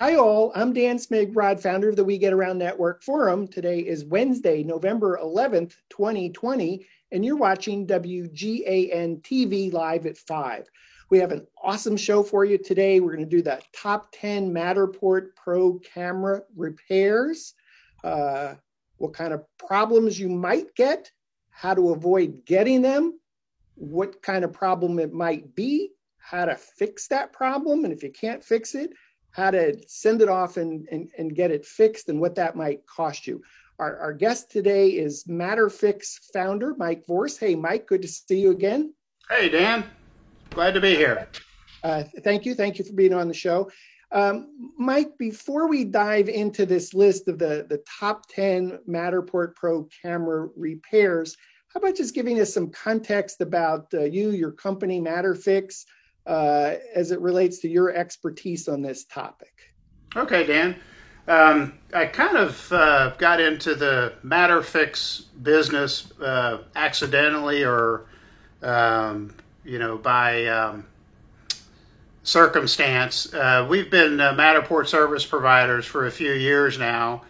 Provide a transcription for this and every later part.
Hi, all. I'm Dan Smigrod, founder of the We Get Around Network Forum. Today is Wednesday, November 11th, 2020, and you're watching WGAN TV live at 5. We have an awesome show for you today. We're going to do the top 10 Matterport Pro camera repairs, uh, what kind of problems you might get, how to avoid getting them, what kind of problem it might be, how to fix that problem, and if you can't fix it, how to send it off and, and, and get it fixed and what that might cost you. Our, our guest today is Matterfix founder, Mike Vorse. Hey, Mike, good to see you again. Hey, Dan. Glad to be here. Uh, thank you. Thank you for being on the show. Um, Mike, before we dive into this list of the, the top 10 Matterport Pro camera repairs, how about just giving us some context about uh, you, your company, Matterfix, uh, as it relates to your expertise on this topic. Okay, Dan. Um, I kind of uh, got into the Matterfix business uh, accidentally or, um, you know, by um, circumstance. Uh, we've been uh, Matterport service providers for a few years now,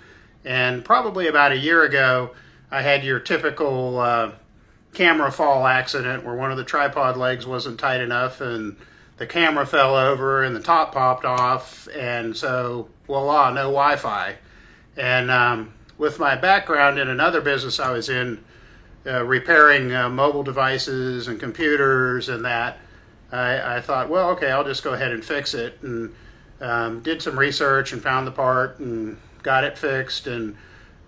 and probably about a year ago, I had your typical uh, camera fall accident where one of the tripod legs wasn't tight enough and the camera fell over and the top popped off, and so voila, no Wi-Fi. And um, with my background in another business I was in, uh, repairing uh, mobile devices and computers and that, I, I, thought, well, okay, I'll just go ahead and fix it, and um, did some research and found the part and got it fixed. And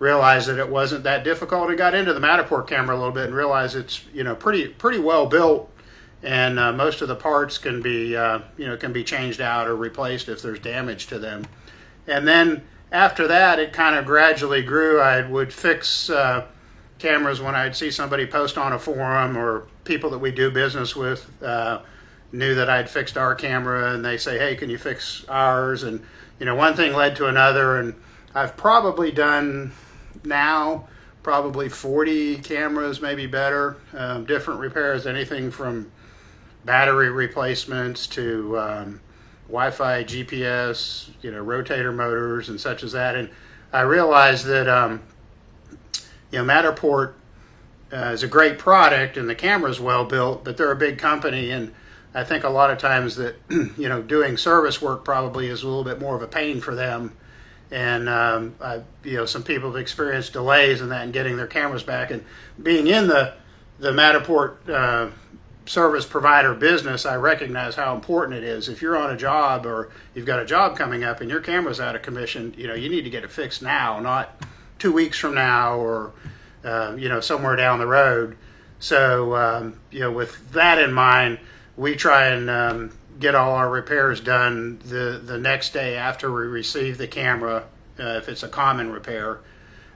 realized that it wasn't that difficult. I got into the Matterport camera a little bit and realized it's you know pretty pretty well built and uh, most of the parts can be uh, you know can be changed out or replaced if there's damage to them. And then after that, it kind of gradually grew. I would fix uh, cameras when I'd see somebody post on a forum or people that we do business with uh, knew that I'd fixed our camera, and they say, "Hey, can you fix ours?" And you know, one thing led to another, and I've probably done now probably 40 cameras, maybe better, um, different repairs, anything from battery replacements to um, Wi-Fi, GPS, you know, rotator motors and such as that. And I realized that um, you know Matterport uh, is a great product and the camera's well built, but they're a big company and I think a lot of times that you know doing service work probably is a little bit more of a pain for them. And um, I, you know, some people have experienced delays in that and getting their cameras back. And being in the the Matterport uh, service provider business, I recognize how important it is. If you're on a job or you've got a job coming up and your camera's out of commission, you know you need to get it fixed now, not two weeks from now or uh, you know somewhere down the road. So um, you know, with that in mind, we try and um, get all our repairs done the the next day after we receive the camera, uh, if it's a common repair,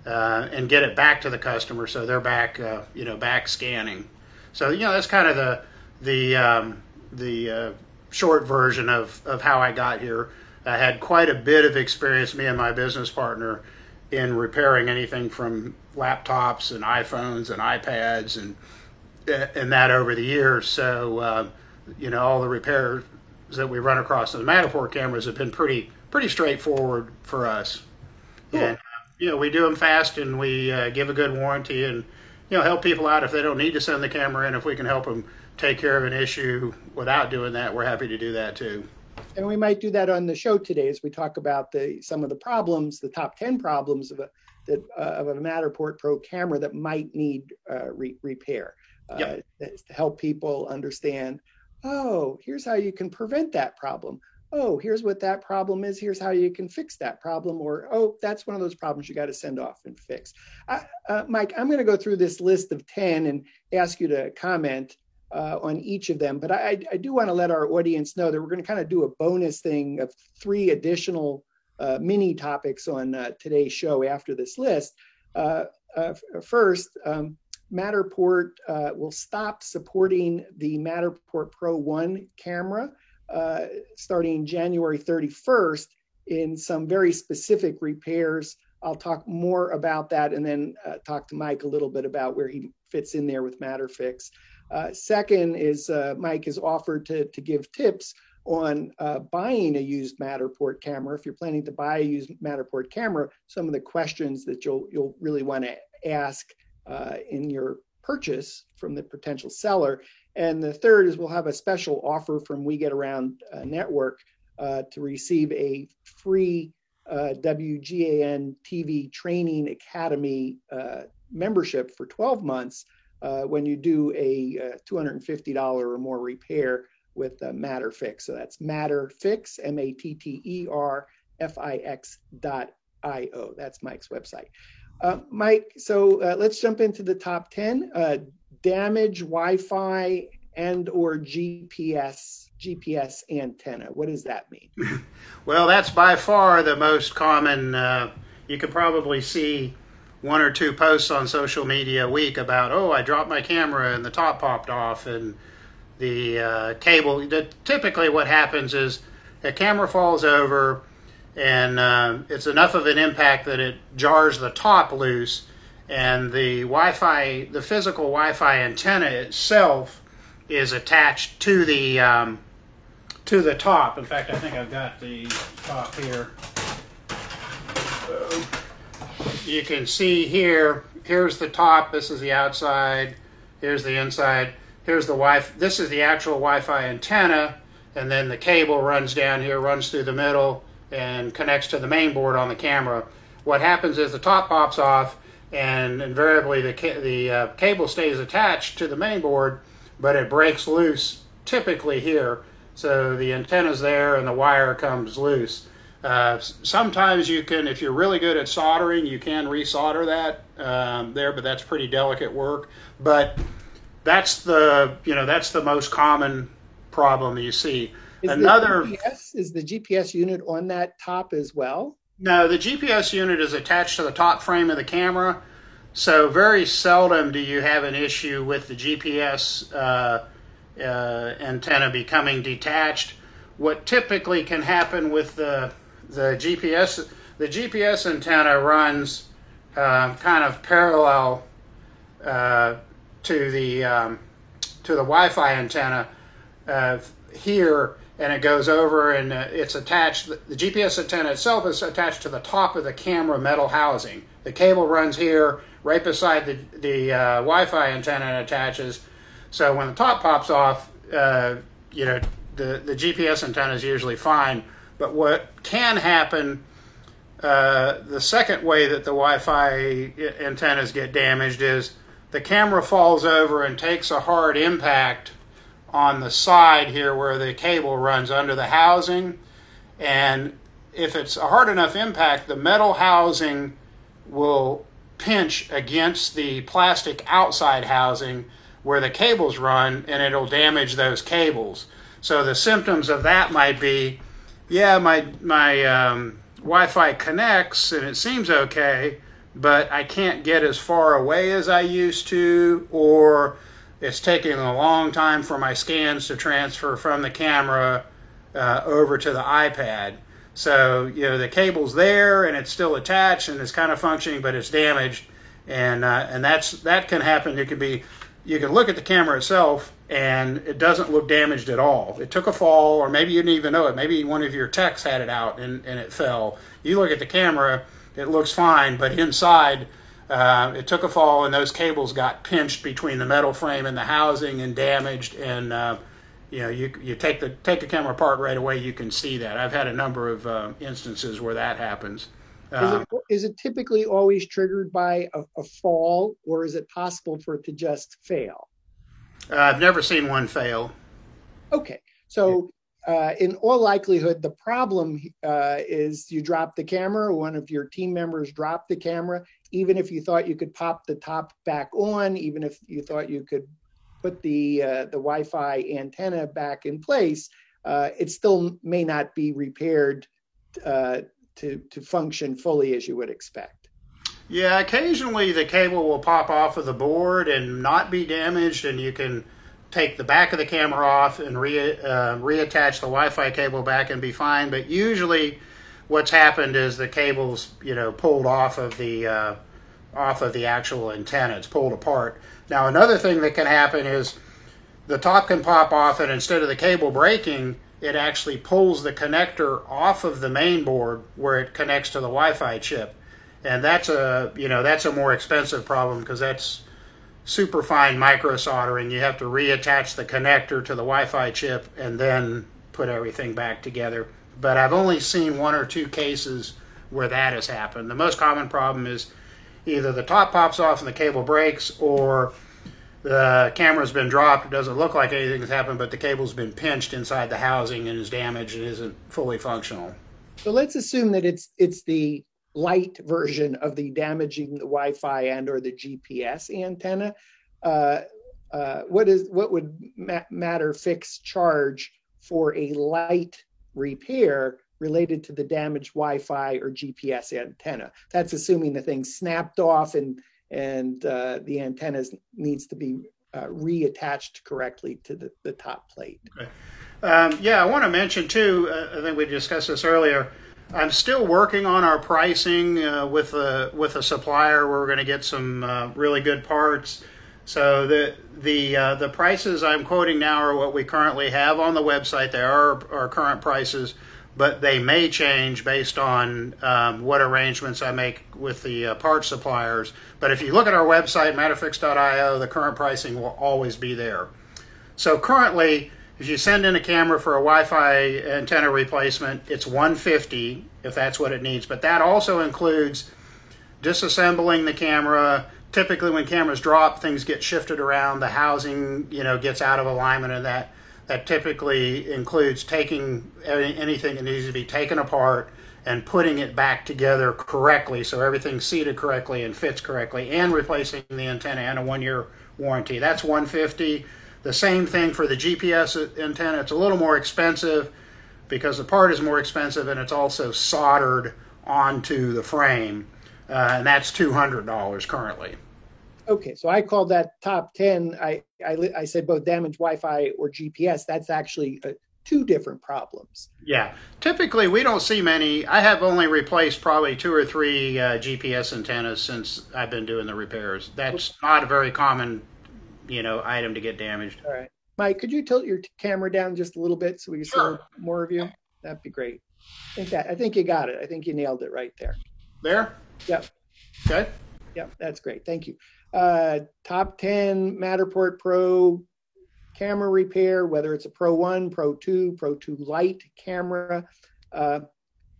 uh, and get it back to the customer so they're back uh, you know back scanning. So you know that's kind of the the um, the uh, short version of of how I got here. I had quite a bit of experience, me and my business partner, in repairing anything from laptops and iPhones and iPads and and that over the years. So uh, you know all the repairs that we run across in the Matterport cameras have been pretty pretty straightforward for us. Cool. And uh, you know we do them fast and we uh, give a good warranty and you know, help people out if they don't need to send the camera in. If we can help them take care of an issue without doing that, we're happy to do that too. And we might do that on the show today as we talk about the some of the problems, the top ten problems of a that uh, of a Matterport Pro camera that might need uh, re- repair. Uh, yep. To help people understand, oh, here's how you can prevent that problem oh, here's what that problem is. Here's how you can fix that problem. Or, oh, that's one of those problems you got to send off and fix. Uh, Mike, I'm going to go through this list of 10 and ask you to comment uh, on each of them. But I, I do want to let our audience know that we're going to kind of do a bonus thing of three additional uh, mini topics on uh, today's show after this list. Uh, uh, first, um, Matterport will stop supporting the Matterport Pro 1 camera uh, starting January 31st in some very specific repairs. I'll talk more about that and then uh, talk to Mike a little bit about where he fits in there with Matterfix. Uh, second is uh, Mike has offered to, to give tips on uh, buying a used Matterport camera, if you're planning to buy a used Matterport camera, some of the questions that you'll you'll really want to ask uh, in your purchase from the potential seller. And the third is we'll have a special offer from We Get Around uh, Network uh, to receive a free uh, WGAN TV Training Academy uh, membership for 12 months uh, when you do a $250 or more repair with uh, MatterFix. So that's Matter Fix, M A T T E R F I X dot I O. That's Mike's website. Uh, Mike, so uh, let's jump into the top 10. Uh, damage Wi-Fi and or GPS GPS antenna. What does that mean? well, that's by far the most common. Uh, you could probably see one or two posts on social media a week about, oh, I dropped my camera and the top popped off and the uh, cable. The, typically, what happens is a camera falls over and uh, it's enough of an impact that it jars the top loose, and the Wi-Fi, the physical Wi-Fi antenna itself, is attached to the um, to the top. In fact, I think I've got the top here. you can see here. Here's the top. This is the outside. Here's the inside. Here's the Wi. This is the actual Wi-Fi antenna, and then the cable runs down here, runs through the middle and connects to the main board on the camera. What happens is the top pops off, and invariably the ca- the uh, cable stays attached to the main board, but it breaks loose typically here. So the antenna's there and the wire comes loose. Uh, sometimes you can, if you're really good at soldering, you can resolder that um, there, but that's pretty delicate work. But that's the you know that's the most common problem you see. Is Another the GPS, is the GPS unit on that top as well? No, the GPS unit is attached to the top frame of the camera. So very seldom do you have an issue with the GPS uh, uh, antenna becoming detached. What typically can happen with the the GPS the GPS antenna runs uh, kind of parallel uh, to the um, to the Wi-Fi antenna uh, here and it goes over and uh, it's attached. The GPS antenna itself is attached to the top of the camera metal housing. The cable runs here, right beside the the uh, Wi-Fi antenna and attaches. So when the top pops off, uh, you know the the GPS antenna is usually fine. But what can happen, uh, the second way that the Wi-Fi antennas get damaged is the camera falls over and takes a hard impact on the side here where the cable runs under the housing. And if it's a hard enough impact, the metal housing will pinch against the plastic outside housing where the cables run and it'll damage those cables. So the symptoms of that might be, yeah, my my um, Wi-Fi connects and it seems okay, but I can't get as far away as I used to, or it's taking a long time for my scans to transfer from the camera uh, over to the iPad. So, you know, the cable's there and it's still attached and it's kind of functioning, but it's damaged. And, uh, and that's, that can happen. It could be, you can look at the camera itself and it doesn't look damaged at all. It took a fall, or maybe you didn't even know it. Maybe one of your techs had it out and, and it fell. You look at the camera, it looks fine, but inside, uh, it took a fall, and those cables got pinched between the metal frame and the housing and damaged. And uh, you know, you you take the take the camera apart right away, you can see that. I've had a number of uh, instances where that happens. Is it, um, is it typically always triggered by a, a, fall, or is it possible for it to just fail? I've never seen one fail. Okay, so uh, in all likelihood, the problem uh, is you drop the camera, one of your team members dropped the camera, even if you thought you could pop the top back on, even if you thought you could put the, uh, the Wi-Fi antenna back in place, uh, it still may not be repaired uh, to, to function fully as you would expect. Yeah, occasionally the cable will pop off of the board and not be damaged, and you can take the back of the camera off and re, uh, reattach the Wi-Fi cable back and be fine. But usually, what's happened is the cable's you know pulled off of the uh, off of the actual antenna. It's pulled apart. Now another thing that can happen is the top can pop off, and instead of the cable breaking, it actually pulls the connector off of the main board where it connects to the Wi-Fi chip, and that's a you know that's a more expensive problem because that's super fine micro soldering. You have to reattach the connector to the Wi-Fi chip and then put everything back together. But I've only seen one or two cases where that has happened. The most common problem is either the top pops off and the cable breaks, or the camera's been dropped. It doesn't look like anything's happened, but the cable's been pinched inside the housing and is damaged and isn't fully functional. So let's assume that it's it's the light version of the damaging the Wi-Fi and or the GPS antenna. Uh, uh, what is what would ma- matter fix charge for a light repair related to the damaged Wi-Fi or GPS antenna? That's assuming the thing snapped off and and uh, the antenna needs to be uh, reattached correctly to the, the top plate. Okay. Um, yeah, I want to mention too. Uh, I think we discussed this earlier I'm still working on our pricing uh, with a with a supplier. We're going to get some uh, really good parts. So the the uh, the prices I'm quoting now are what we currently have on the website. They are our current prices, but they may change based on um, what arrangements I make with the uh, parts suppliers. But if you look at our website, matterfix.io, the current pricing will always be there. So currently if you send in a camera for a Wi-Fi antenna replacement, it's 150 if that's what it needs. But that also includes disassembling the camera. Typically, when cameras drop, things get shifted around. The housing, you know, gets out of alignment, and that that typically includes taking anything that needs to be taken apart and putting it back together correctly so everything's seated correctly and fits correctly, and replacing the antenna and a one-year warranty. That's 150 the same thing for the GPS antenna. It's a little more expensive because the part is more expensive and it's also soldered onto the frame. Uh, and that's $200 currently. Okay, so I called that top 10. I, I, I said both damaged Wi Fi or GPS. That's actually uh, two different problems. Yeah, typically we don't see many. I have only replaced probably two or three uh, GPS antennas since I've been doing the repairs. That's not a very common you know item to get damaged. All right, Mike, could you tilt your camera down just a little bit so we can sure. see more of you? That'd be great. I think that I think you got it. I think you nailed it right there. There. Yep. Okay. Yep, that's great. Thank you. Uh, top ten Matterport Pro camera repair, whether it's a Pro One, Pro Two, Pro Two Lite camera. Uh,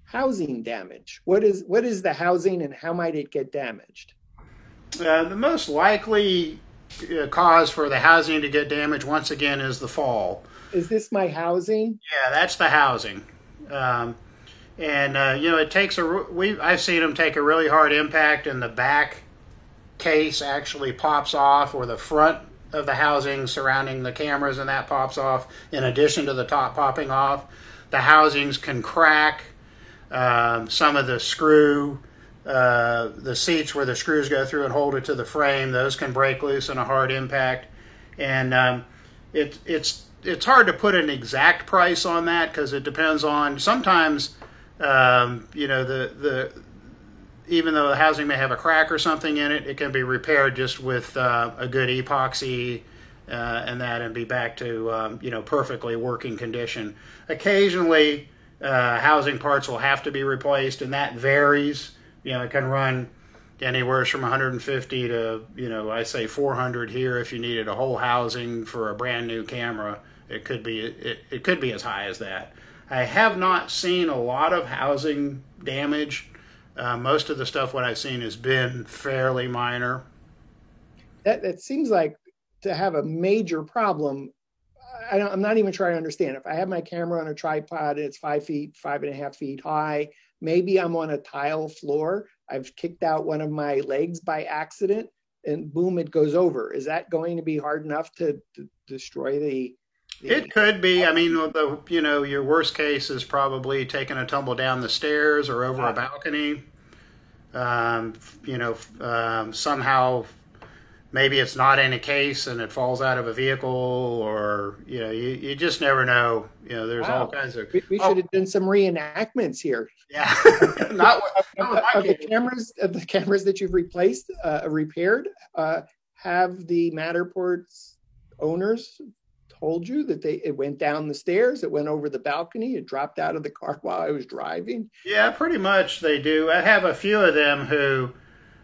housing damage. What is what is the housing and how might it get damaged? Uh, the most likely uh, cause for the housing to get damaged once again is the fall. Is this my housing? Yeah, that's the housing. Um, and uh, you know, it takes a we I've seen them take a really hard impact, in the back case actually pops off, or the front of the housing surrounding the cameras and that pops off. In addition to the top popping off, the housings can crack. Um, some of the screw uh, the seats where the screws go through and hold it to the frame, those can break loose in a hard impact. And um, it, it's it's hard to put an exact price on that because it depends on sometimes um, you know the the even though the housing may have a crack or something in it, it can be repaired just with uh, a good epoxy uh, and that, and be back to um, you know perfectly working condition. Occasionally, uh, housing parts will have to be replaced, and that varies you know, it can run anywhere from 150 to, you know, I say 400 here if you needed a whole housing for a brand new camera. It could be it, it could be as high as that. I have not seen a lot of housing damage. Uh, most of the stuff what I've seen has been fairly minor. That that seems like to have a major problem. I am not even trying to understand. If I have my camera on a tripod and it's five feet, five and a half feet high, Maybe I'm on a tile floor. I've kicked out one of my legs by accident and boom, it goes over. Is that going to be hard enough to, to destroy the, the? It could be. I mean, the you know your worst case is probably taking a tumble down the stairs or over a balcony. Um, you know, um, somehow maybe it's not in a case and it falls out of a vehicle or you know you, you just never know you know there's wow. all kinds of we, we oh. should have done some reenactments here yeah not, not of, of the cameras of the cameras that you've replaced uh, repaired uh, have the matterport's owners told you that they it went down the stairs, it went over the balcony, it dropped out of the car while I was driving? Yeah, pretty much they do. I have a few of them who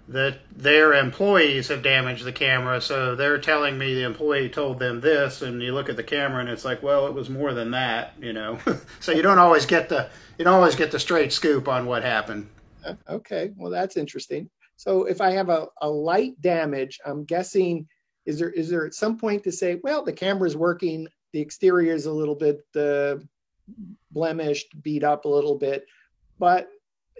that their employees have damaged the camera, so they're telling me the employee told them this, and you look at the camera and it's like, well, it was more than that, you know. so you don't always get the you don't always get the straight scoop on what happened. Uh, okay, well that's interesting. So if I have a, a light damage, I'm guessing is there is there at some point to say, well, the camera's working, the exterior is a little bit uh, blemished, beat up a little bit, but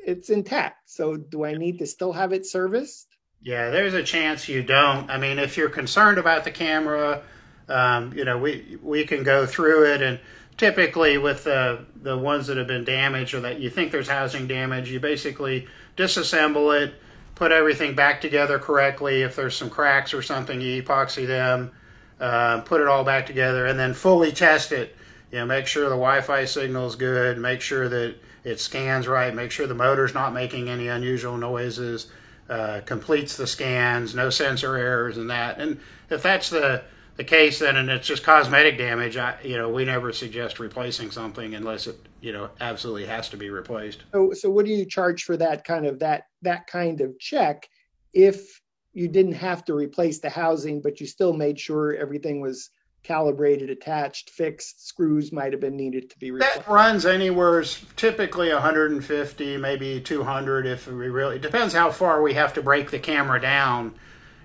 it's intact. So do I need to still have it serviced? Yeah, there's a chance you don't. I mean, if you're concerned about the camera, um, you know, we we can go through it, and typically with the the ones that have been damaged or that you think there's housing damage, you basically disassemble it, put everything back together correctly. If there's some cracks or something, you epoxy them, uh, put it all back together, and then fully test it. You know, make sure the Wi-Fi signal is good, make sure that it scans right, make sure the motor's not making any unusual noises, uh, completes the scans, no sensor errors, and that. And if that's the the case, then and it's just cosmetic damage, I, you know, we never suggest replacing something unless it, you know, absolutely has to be replaced. So, so what do you charge for that kind of that that kind of check? If you didn't have to replace the housing, but you still made sure everything was calibrated, attached, fixed. Screws might have been needed to be replaced. That runs anywhere, typically 150, maybe 200 if we really. It depends how far we have to break the camera down.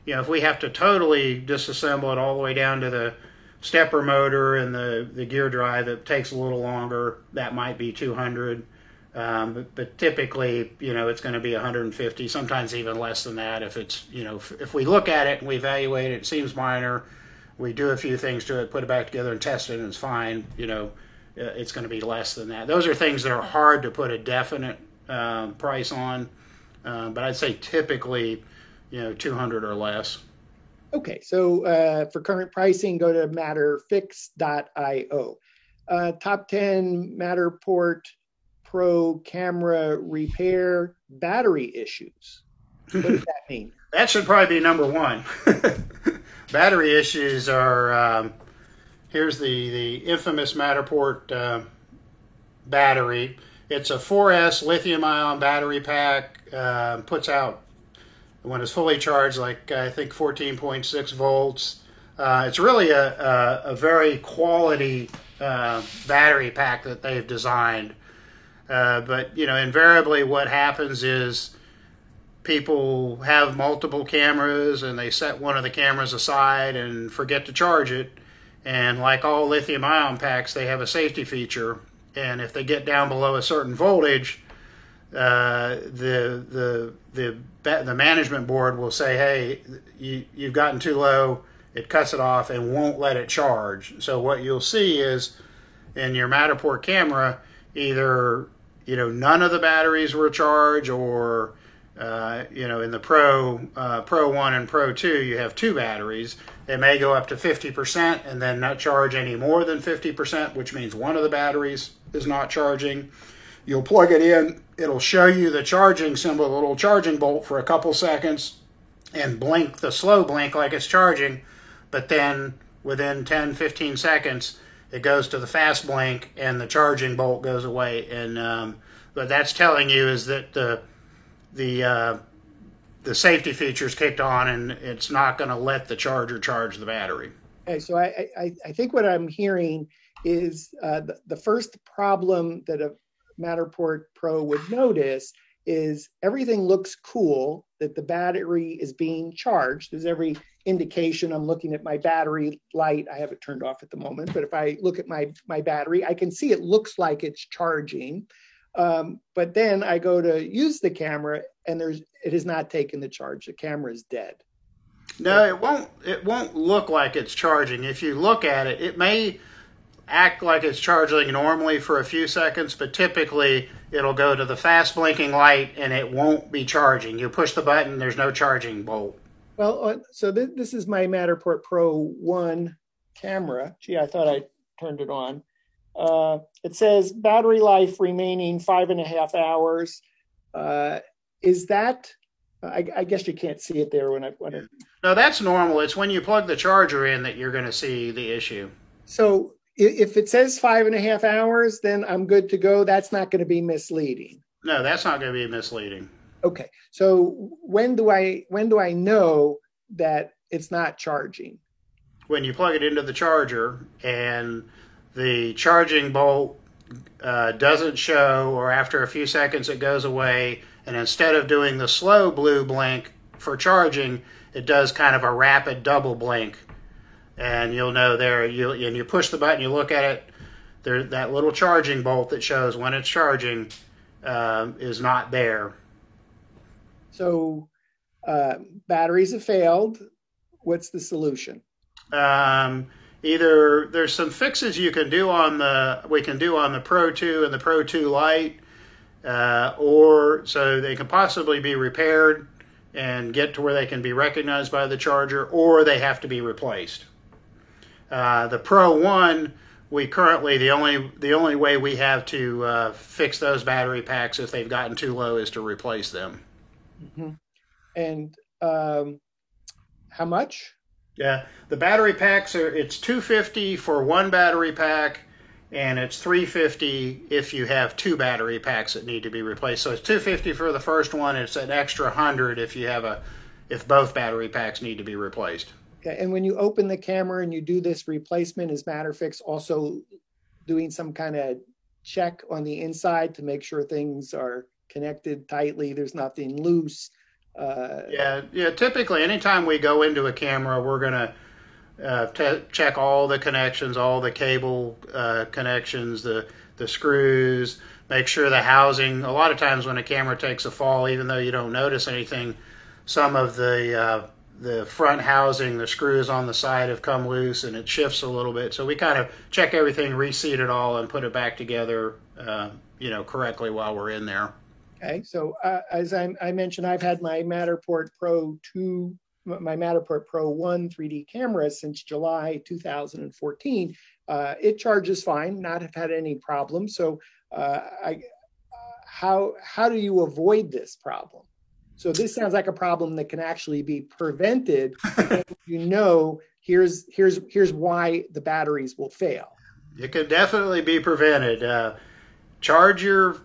You know, if we have to totally disassemble it all the way down to the stepper motor and the, the gear drive, it takes a little longer. That might be 200. Um, but, but, typically, you know, it's going to be 150, sometimes even less than that. If it's, you know, if, if we look at it and we evaluate it, it seems minor we do a few things to it, put it back together and test it, and it's fine. You know, uh, it's going to be less than that. Those are things that are hard to put a definite um, price on, um, but I'd say typically, you know, 200 or less. Okay, so uh, for current pricing, go to matterfix.io. Uh, top 10 Matterport Pro camera repair battery issues. What does that mean? that should probably be number one. battery issues are um, here's the the infamous Matterport uh, battery. It's a 4S lithium ion battery pack. Uh, puts out when it's fully charged, like I think 14.6 volts. Uh, it's really a, a, a very quality uh, battery pack that they've designed. Uh, but you know, invariably, what happens is people have multiple cameras and they set one of the cameras aside and forget to charge it. And like all lithium ion packs, they have a safety feature. And if they get down below a certain voltage, uh, the the the the management board will say, "Hey, you, you've gotten too low." It cuts it off and won't let it charge. So what you'll see is in your Matterport camera, either you know none of the batteries were charged or uh, you know, in the Pro uh, Pro One and Pro Two, you have two batteries. They may go up to fifty percent and then not charge any more than fifty percent, which means one of the batteries is not charging. You'll plug it in. It'll show you the charging symbol, the little charging bolt, for a couple seconds, and blink the slow blink like it's charging. But then within 10, 15 seconds, it goes to the fast blink, and the charging bolt goes away. And um, what that's telling you is that the the uh, the safety features kicked on, and it's not going to let the charger charge the battery. Okay, so I, I, I think what I'm hearing is uh, the, the first problem that a Matterport Pro would notice is everything looks cool that the battery is being charged. There's every indication. I'm looking at my battery light. I have it turned off at the moment, but if I look at my my battery, I can see it looks like it's charging. Um, but then I go to use the camera and there's it has not taken the charge. The camera is dead. No, it won't it won't look like it's charging. If you look at it, it may act like it's charging normally for a few seconds, but typically it'll go to the fast blinking light and it won't be charging. You push the button, there's no charging bolt. Well, uh, so th- this is my Matterport Pro 1 camera. Gee, I thought I turned it on. Uh, it says battery life remaining five and a half hours. Uh, is that? I, I, guess you can't see it there when I when No, that's normal. It's when you plug the charger in that you're going to see the issue. So if it says five and a half hours, then I'm good to go. That's not going to be misleading. No, that's not going to be misleading. Okay. So when do I when do I know that it's not charging? When you plug it into the charger and the charging bolt uh, doesn't show, or after a few seconds it goes away, and instead of doing the slow blue blink for charging, it does kind of a rapid double blink and you'll know there you and you push the button you look at it there that little charging bolt that shows when it's charging um, is not there. So uh, batteries have failed. What's the solution? Um, either there's some fixes you can do on the we can do on the pro 2 and the pro 2 lite uh, or so they can possibly be repaired and get to where they can be recognized by the charger or they have to be replaced uh, the Pro One, we currently the only the only way we have to uh, fix those battery packs if they've gotten too low is to replace them. Mm-hmm. And um, how much? Yeah, the battery packs are it's two fifty for one battery pack, and it's three fifty if you have two battery packs that need to be replaced. So it's two fifty for the first one. It's an extra hundred if you have a if both battery packs need to be replaced. And when you open the camera and you do this replacement, is Matterfix also doing some kind of check on the inside to make sure things are connected tightly? There's nothing loose. Uh, yeah, yeah. Typically, anytime we go into a camera, we're gonna uh, t- check all the connections, all the cable uh, connections, the the screws. Make sure the housing. A lot of times, when a camera takes a fall, even though you don't notice anything, some of the uh, the front housing, the screws on the side have come loose and it shifts a little bit. So we kind of check everything, reseat it all, and put it back together, uh, you know, correctly while we're in there. Okay. So uh, as I, I, mentioned, I've had my Matterport Pro 2, my Matterport Pro 1 3D camera since July 2014. Uh, it charges fine, not have had any problems. So uh, I, uh, how how do you avoid this problem? So this sounds like a problem that can actually be prevented. you know, here's here's here's why the batteries will fail. It can definitely be prevented. Uh, charge your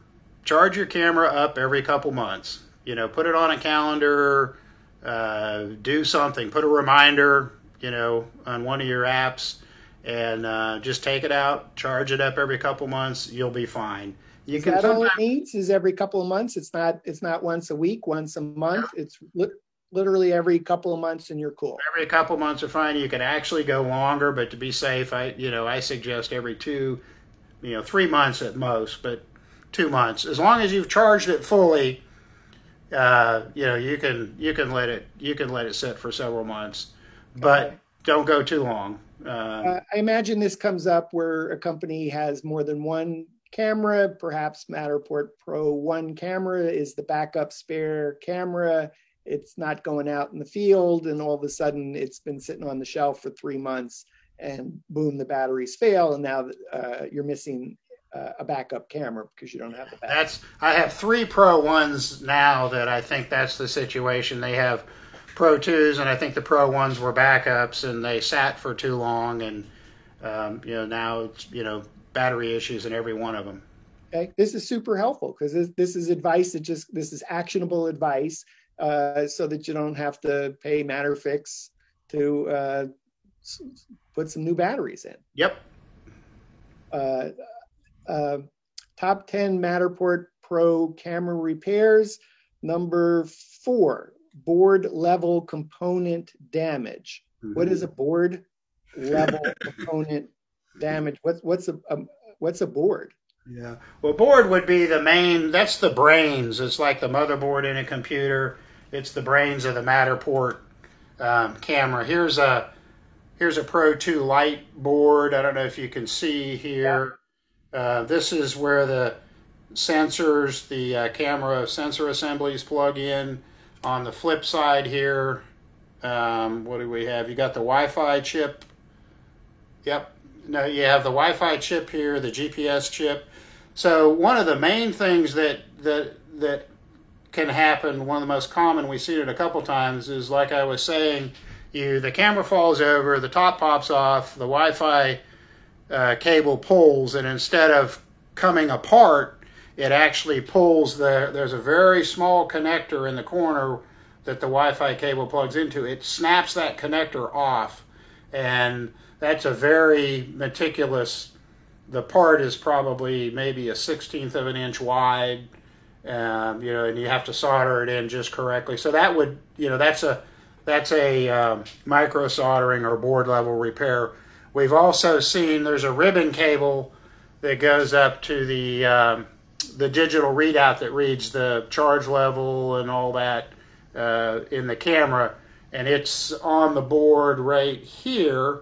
charge your camera up every couple months. You know, put it on a calendar. Uh, do something. Put a reminder. You know, on one of your apps, and uh, just take it out. Charge it up every couple months. You'll be fine. You is can that all it needs? Is every couple of months? It's not. It's not once a week, once a month. It's li- literally every couple of months, and you're cool. Every couple of months are fine. You can actually go longer, but to be safe, I you know I suggest every two, you know, three months at most, but two months. As long as you've charged it fully, uh, you know you can you can let it you can let it sit for several months, but okay. don't go too long. Uh, uh, I imagine this comes up where a company has more than one camera. Perhaps Matterport Pro 1 camera is the backup spare camera. It's not going out in the field, and all of a sudden it's been sitting on the shelf for three months, and boom, the batteries fail, and now uh, you're missing uh, a backup camera because you don't have the backup. That's I have three Pro ones now that I think that's the situation. They have Pro twos, and I think the Pro ones were backups, and they sat for too long, and um, you know now it's you know battery issues in every one of them. Okay, this is super helpful because this, this is advice that just this is actionable advice, uh, so that you don't have to pay Matterfix to uh, put some new batteries in. Yep. Uh, uh, top 10 Matterport Pro camera repairs. Number four, board level component damage. Mm-hmm. What is a board level component damage. What's what's a, a what's a board? Yeah. Well, board would be the main. That's the brains. It's like the motherboard in a computer. It's the brains of the Matterport um, camera. Here's a here's a Pro 2 Lite board. I don't know if you can see here. Yeah. Uh, this is where the sensors, the uh, camera sensor assemblies plug in. On the flip side here, um, what do we have? You got the Wi-Fi chip. Yep, no, you have the Wi-Fi chip here, the GPS chip. So one of the main things that that that can happen, one of the most common, we see it a couple times, is like I was saying, you the camera falls over, the top pops off, the Wi-Fi uh, cable pulls, and instead of coming apart, it actually pulls the. There's a very small connector in the corner that the Wi-Fi cable plugs into. It snaps that connector off, and that's a very meticulous. The part is probably maybe a sixteenth of an inch wide, um, you know, and you have to solder it in just correctly. So that would, you know, that's a that's a um, micro soldering or board level repair. We've also seen there's a ribbon cable that goes up to the um, the digital readout that reads the charge level and all that uh, in the camera, and it's on the board right here.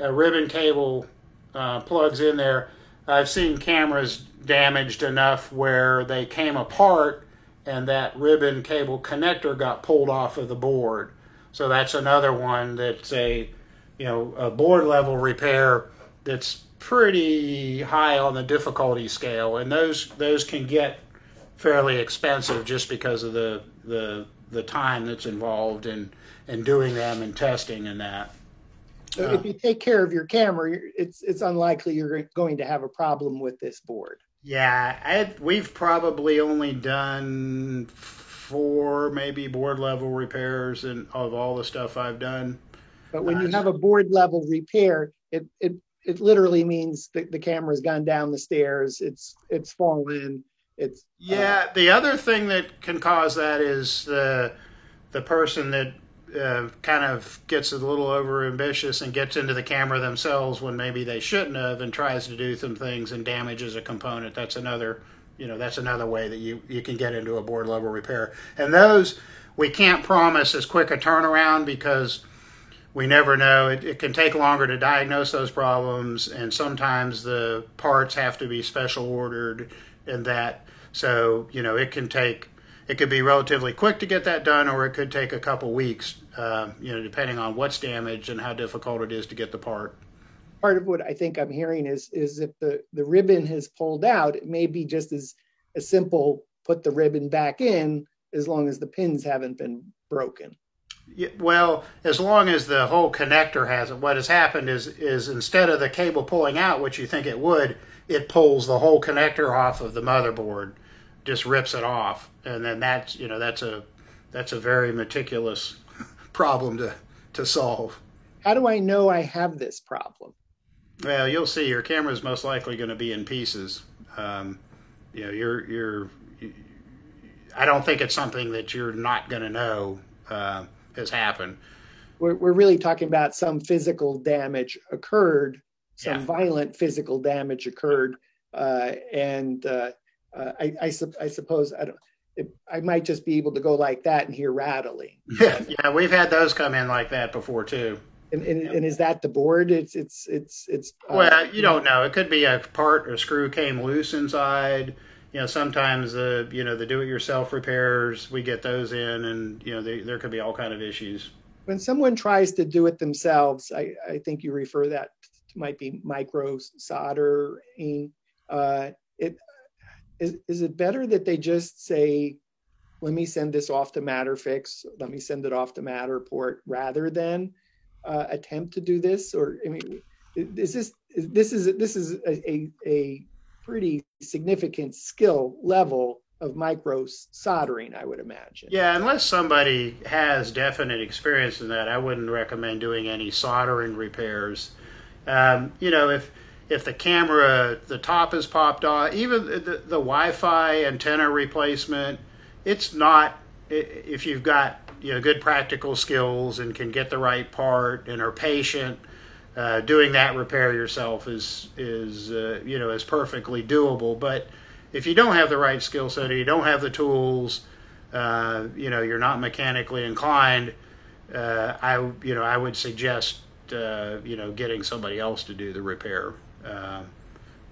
A ribbon cable uh, plugs in there. I've seen cameras damaged enough where they came apart and that ribbon cable connector got pulled off of the board. So that's another one that's a you know a board level repair that's pretty high on the difficulty scale, and those those can get fairly expensive just because of the the the time that's involved in in doing them and testing and that. So uh, if you take care of your camera, it's it's unlikely you're going to have a problem with this board. Yeah, I, we've probably only done four, maybe board level repairs, and of all the stuff I've done. But when you uh, have a board level repair, it it it literally means that the camera's gone down the stairs. It's it's fallen. It's yeah. Uh, the other thing that can cause that is the the person that uh, kind of gets a little over ambitious and gets into the camera themselves when maybe they shouldn't have and tries to do some things and damages a component. That's another, you know, that's another way that you, you can get into a board level repair. And those we can't promise as quick a turnaround because we never know. It, it can take longer to diagnose those problems, and sometimes the parts have to be special ordered and that. So, you know, it can take it could be relatively quick to get that done, or it could take a couple weeks, uh, you know, depending on what's damaged and how difficult it is to get the part. Part of what I think I'm hearing is is if the the ribbon has pulled out, it may be just as a simple put the ribbon back in as long as the pins haven't been broken. Yeah, well, as long as the whole connector hasn't. What has happened is is instead of the cable pulling out, which you think it would, it pulls the whole connector off of the motherboard just rips it off, and then that's you know that's a that's a very meticulous problem to to solve. How do I know I have this problem? Well, you'll see. Your camera is most likely going to be in pieces. Um, you know, you're you're. I don't think it's something that you're not going to know uh, has happened. We're, we're really talking about some physical damage occurred, some yeah. violent physical damage occurred, uh, and uh, uh, I, I, I, suppose I don't. It, I might just be able to go like that and hear rattling. Yeah, yeah, we've had those come in like that before too. And, and, and is that the board? It's it's it's it's. Uh, well, you don't know. It could be a part or screw came loose inside. You know, sometimes the you know the do-it-yourself repairs we get those in, and you know they, there could be all kind of issues. When someone tries to do it themselves, I, I think you refer that to might be micro soldering. Uh, it is, is it better that they just say, let me send this off to Matterfix, let me send it off to Matterport rather than uh, attempt to do this? Or, I mean, is this, is, this is, this is a, a, a pretty significant skill level of micro soldering, I would imagine. Yeah, unless somebody has definite experience in that, I wouldn't recommend doing any soldering repairs. Um, you know, if if the camera, the top is popped off, even the, the, Wi-Fi antenna replacement, it's not. If you've got you know good practical skills and can get the right part and are patient, uh, doing that repair yourself is is uh, you know is perfectly doable. But if you don't have the right skill set, or you don't have the tools, uh, you know you're not mechanically inclined. Uh, I you know I would suggest uh, you know getting somebody else to do the repair. Um,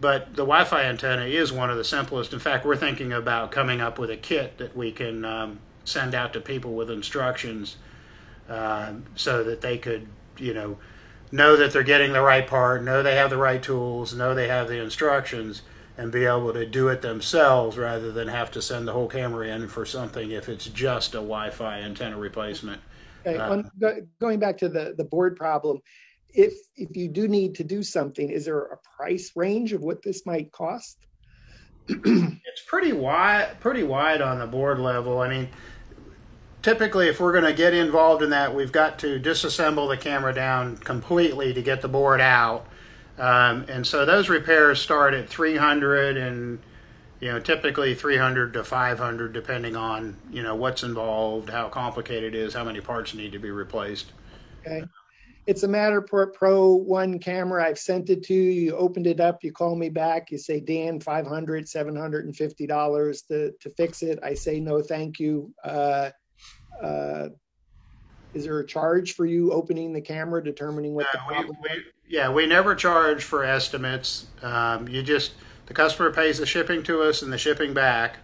but the Wi-Fi antenna is one of the simplest. In fact, we're thinking about coming up with a kit that we can um, send out to people with instructions, uh, so that they could, you know, know that they're getting the right part, know they have the right tools, know they have the instructions, and be able to do it themselves rather than have to send the whole camera in for something if it's just a Wi-Fi antenna replacement. Okay, uh, going back to the the board problem, if if you do need to do something, is there a price range of what this might cost? it's pretty wide, pretty wide on the board level. I mean, typically, if we're going to get involved in that, we've got to disassemble the camera down completely to get the board out. Um, and so those repairs start at 300 and you know typically 300 to 500 depending on you know what's involved how complicated it is how many parts need to be replaced okay it's a matterport pro one camera. I've sent it to you. You opened it up. You call me back. You say dan 500 750 dollars to to fix it. I say no thank you. Uh, uh, is there a charge for you opening the camera determining what the problem we, we, yeah we never charge for estimates. Um, you just the customer pays the shipping to us and the shipping back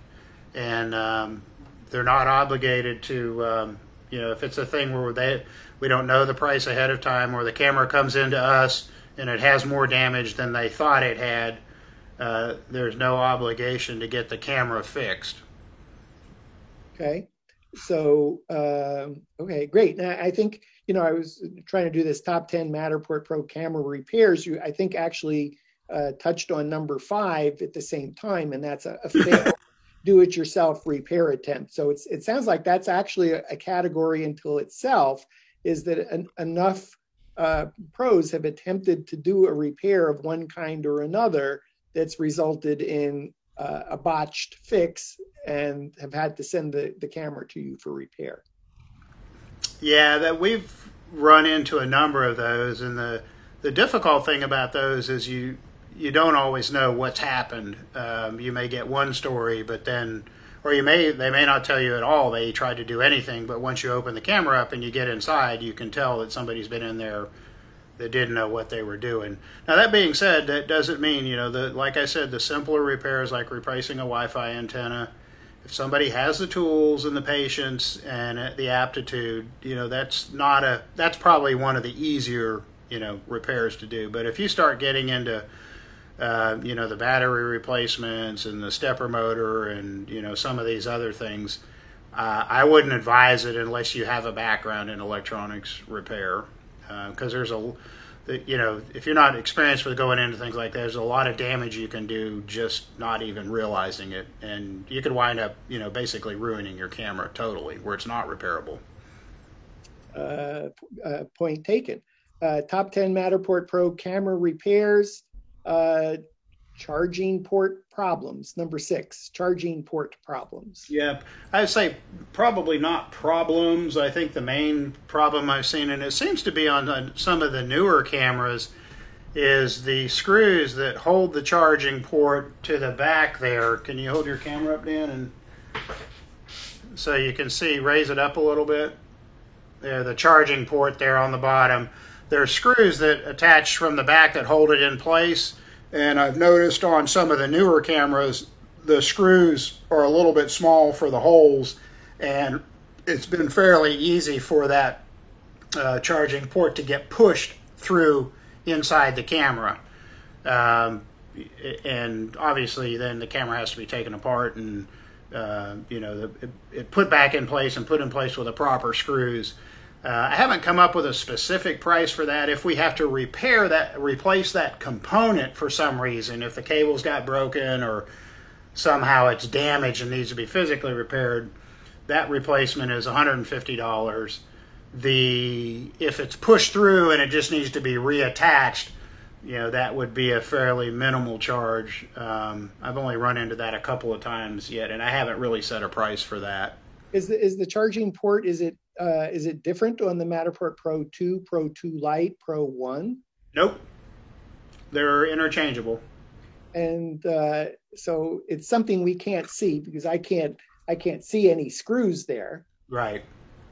and um, they're not obligated to um, you know if it's a thing where they we don't know the price ahead of time or the camera comes into us and it has more damage than they thought it had uh, there's no obligation to get the camera fixed. Okay. So uh, okay great. Now i think you know i was trying to do this top 10 matterport pro camera repairs. You i think actually uh, touched on number five at the same time and that's a, a fail do-it-yourself repair attempt so it's it sounds like that's actually a, a category until itself is that an, enough uh, pros have attempted to do a repair of one kind or another that's resulted in uh, a botched fix and have had to send the, the camera to you for repair. Yeah, that we've run into a number of those, and the the difficult thing about those is you you don't always know what's happened. Um, you may get one story, but then, or you may they may not tell you at all. They tried to do anything, but once you open the camera up and you get inside, you can tell that somebody's been in there that didn't know what they were doing. Now that being said, that doesn't mean you know the like I said, the simpler repairs like replacing a Wi-Fi antenna. If somebody has the tools and the patience and the aptitude, you know that's not a that's probably one of the easier you know repairs to do. But if you start getting into uh, you know the battery replacements and the stepper motor and you know some of these other things, uh, I wouldn't advise it unless you have a background in electronics repair because uh, there's a you know if you're not experienced with going into things like that there's a lot of damage you can do just not even realizing it. And you could wind up you know basically ruining your camera totally where it's not repairable. Uh, uh, point taken. Uh, top 10 matterport pro camera repairs uh, charging port problems. Number six, charging port problems. Yeah, I'd say probably not problems. I think the main problem I've seen, and it seems to be on some of the newer cameras, is the screws that hold the charging port to the back there. Can you hold your camera up, Dan? And so you can see, raise it up a little bit. There, the charging port there on the bottom. There are screws that attach from the back that hold it in place and I've noticed on some of the newer cameras, the screws are a little bit small for the holes, and it's been fairly easy for that uh, charging port to get pushed through inside the camera. Um, and obviously, then the camera has to be taken apart and uh, you know the, it, it put back in place and put in place with the proper screws. Uh, I haven't come up with a specific price for that. If we have to repair that, replace that component for some reason, if the cables got broken or somehow it's damaged and needs to be physically repaired, that replacement is $150. The if it's pushed through and it just needs to be reattached, you know that would be a fairly minimal charge. Um, I've only run into that a couple of times yet, and I haven't really set a price for that. Is the is the charging port is it uh, is it different on the Matterport Pro 2, Pro 2 Lite, Pro 1? Nope. They're interchangeable. And uh, so it's something we can't see because I can't I can't see any screws there. Right.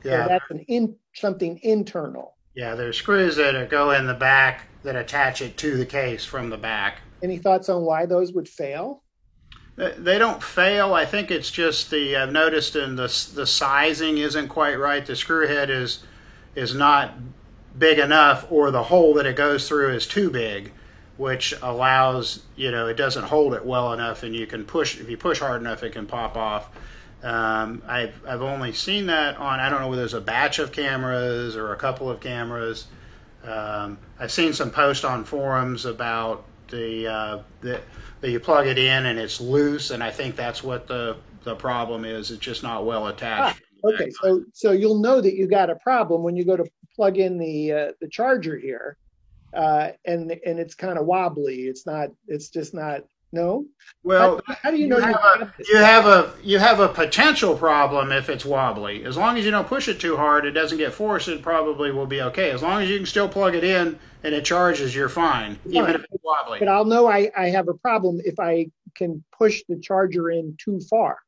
Yeah. So that's an in something internal. Yeah, there's screws that go in the back that attach it to the case from the back. Any thoughts on why those would fail? They don't fail. I think it's just the I've noticed in the the sizing isn't quite right. The screw head is is not big enough, or the hole that it goes through is too big, which allows you know it doesn't hold it well enough, and you can push if you push hard enough, it can pop off. Um, I've I've only seen that on I don't know whether there's a batch of cameras or a couple of cameras. Um, I've seen some posts on forums about the, uh, the that you plug it in and it's loose, and I think that's what the the problem is. It's just not well attached. Ah, okay, so so you'll know that you got a problem when you go to plug in the uh, the charger here, uh, and and it's kind of wobbly. It's not. It's just not no. Well, how, how do you know you have, a, you have a you have a potential problem if it's wobbly. As long as you don't push it too hard, it doesn't get forced. It probably will be okay. As long as you can still plug it in and it charges, you're fine, even if it's wobbly. But I'll know I, I have a problem if I can push the charger in too far.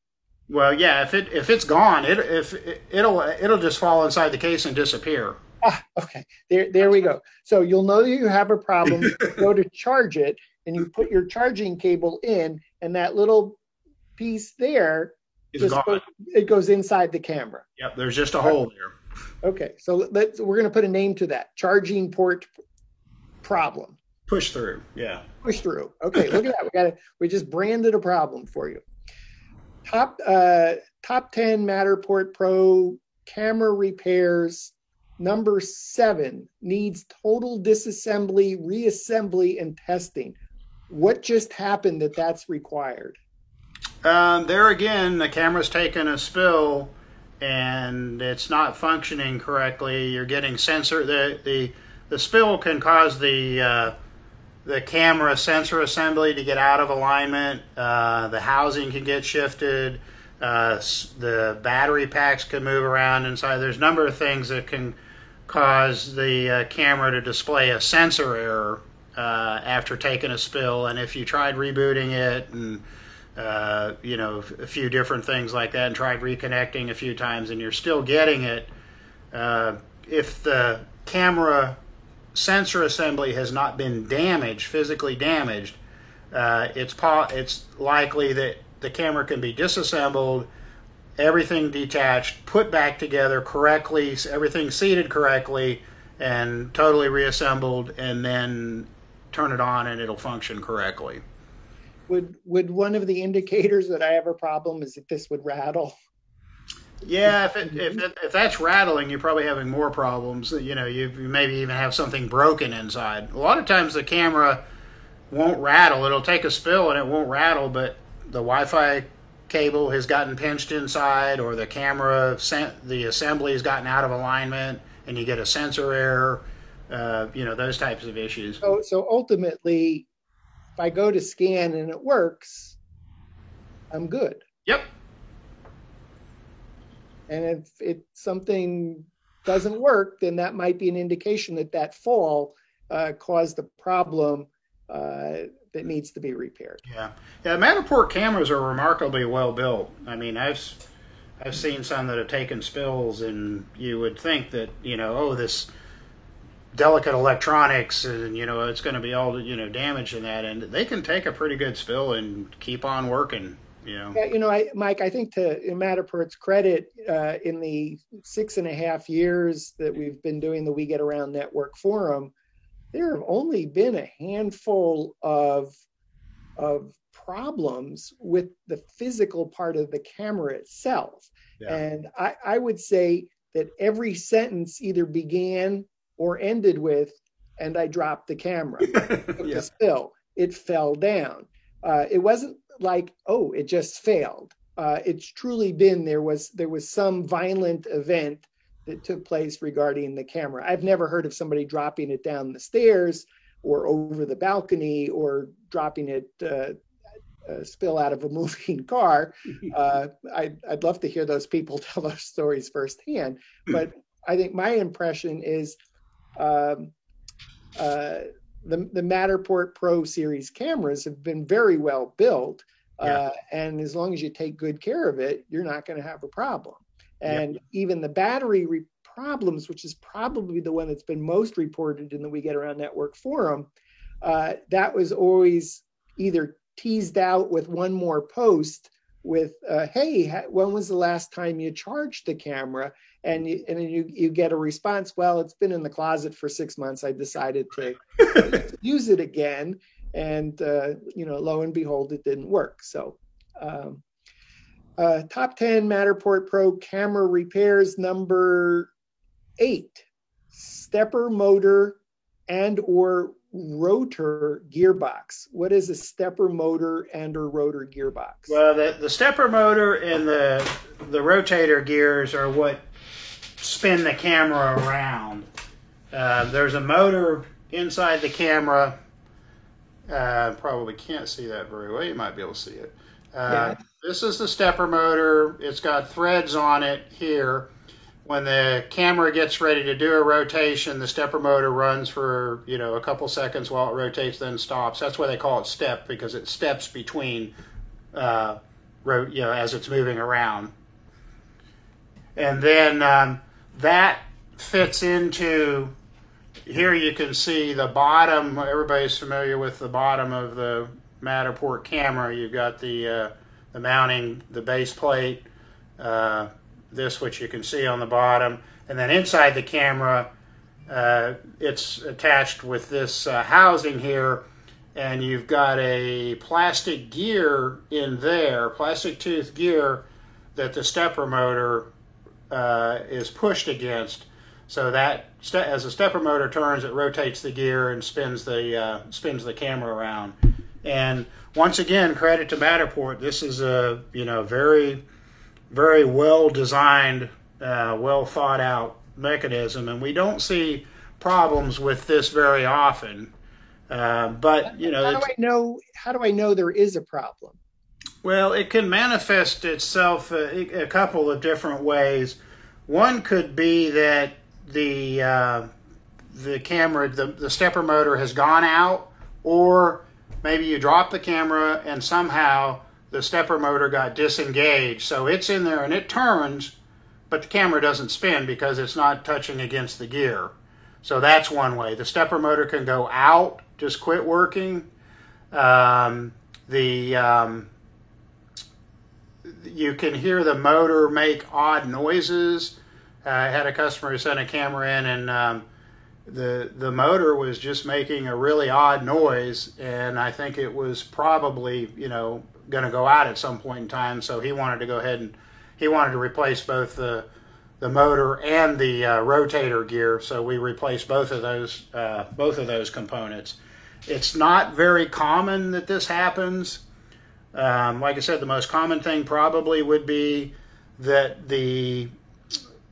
Well, yeah, if it if it's gone, it if it, it'll it'll just fall inside the case and disappear. Ah, okay. There there we go. So you'll know that you have a problem. go to charge it and you put your charging cable in, and that little piece there just goes, it goes inside the camera. Yep, there's just a hole there. Okay, so let's we're going to put a name to that charging port problem. Push through, yeah. Push through. Okay, look at that. We got it. We just branded a problem for you. Top uh, top ten Matterport Pro camera repairs number seven needs total disassembly, reassembly, and testing what just happened that that's required? Um, there again, the camera's taken a spill and it's not functioning correctly. You're getting sensor the the the spill can cause the uh, the camera sensor assembly to get out of alignment. Uh, the housing can get shifted. Uh, the battery packs can move around inside. There's a number of things that can cause the uh, camera to display a sensor error uh, after taking a spill, and if you tried rebooting it and uh, you know a few different things like that, and tried reconnecting a few times, and you're still getting it, uh, if the camera sensor assembly has not been damaged, physically damaged, uh, it's po- it's likely that the camera can be disassembled, everything detached, put back together correctly, everything seated correctly, and totally reassembled, and then turn it on and it'll function correctly. Would would one of the indicators that I have a problem is that this would rattle? Yeah, if, it, if, if that's rattling, you're probably having more problems. You know, you, you maybe even have something broken inside. A lot of times the camera won't rattle. It'll take a spill and it won't rattle, but the Wi-Fi cable has gotten pinched inside, or the camera the assembly has gotten out of alignment, and you get a sensor error uh, you know those types of issues. So, so ultimately, if I go to scan and it works, I'm good. Yep. And if it something doesn't work, then that might be an indication that that fall uh, caused the problem uh, that needs to be repaired. Yeah, yeah. Matterport cameras are remarkably well built. I mean, I've I've seen some that have taken spills, and you would think that you know, oh, this delicate electronics and you know it's going to be all you know damaged in that and they can take a pretty good spill and keep on working you know yeah you know I, mike i think to matterport's credit uh, in the six and a half years that we've been doing the we get around network forum there have only been a handful of of problems with the physical part of the camera itself yeah. and I, I would say that every sentence either began or ended with, and I dropped the camera. yeah. the spill. It fell down. Uh, it wasn't like, oh, it just failed. Uh, it's truly been there was there was some violent event that took place regarding the camera. I've never heard of somebody dropping it down the stairs or over the balcony or dropping it uh, uh, spill out of a moving car. Uh, I'd, I'd love to hear those people tell those stories firsthand. But I think my impression is um, uh, the, the Matterport Pro series cameras have been very well built. Uh, yeah. and as long as you take good care of it, you're not going to have a problem. And yeah. even the battery re- problems, which is probably the one that's been most reported in the We Get Around Network forum, uh, that was always either teased out with one more post with, uh, "Hey, when was the last time you charged the camera?" and you, and you you get a response well it's been in the closet for six months. I decided to use it again. And uh, you know lo and behold it didn't work. So um, uh, top 10 matterport pro camera repairs number eight stepper motor and or rotor gearbox. What is a stepper motor and or rotor gearbox? Well, the, the stepper motor and the the rotator gears are what spin the camera around. Uh, there's a motor inside the camera. Uh, probably can't see that very well. You might be able to see it. Uh, yeah. This is the stepper motor. It's got threads on it here when the camera gets ready to do a rotation, the stepper motor runs for you know a couple seconds while it rotates, then stops. That's why they call it step because it steps between, uh, ro- you know, as it's moving around. And then um, that fits into here. You can see the bottom. Everybody's familiar with the bottom of the Matterport camera. You've got the uh, the mounting, the base plate. Uh, this, which you can see on the bottom. And then inside the camera, uh, it's attached with this uh, housing here. And you've got a plastic gear in there, plastic tooth gear that the stepper motor uh, is pushed against. So that as the stepper motor turns, it rotates the gear and spins the uh, spins the camera around. And once again, credit to Matterport. This is a you know very very well designed, uh, well thought out mechanism, and we don't see problems with this very often. Uh, but you know, how do I know? How do I know there is a problem? Well, it can manifest itself a, a couple of different ways. One could be that the uh, the camera, the, the stepper motor has gone out, or maybe you drop the camera and somehow the stepper motor got disengaged. So it's in there and it turns, but the camera doesn't spin because it's not touching against the gear. So that's one way. The stepper motor can go out, just quit working. Um, the um, you can hear the motor make odd noises. Uh, I had a customer who sent a camera in and um, the the motor was just making a really odd noise, and I think it was probably you know going to go out at some point in time. So he wanted to go ahead and he wanted to replace both the the motor and the uh, rotator gear. So we replaced both of those uh, both of those components. It's not very common that this happens. Um, like I said, the most common thing probably would be that the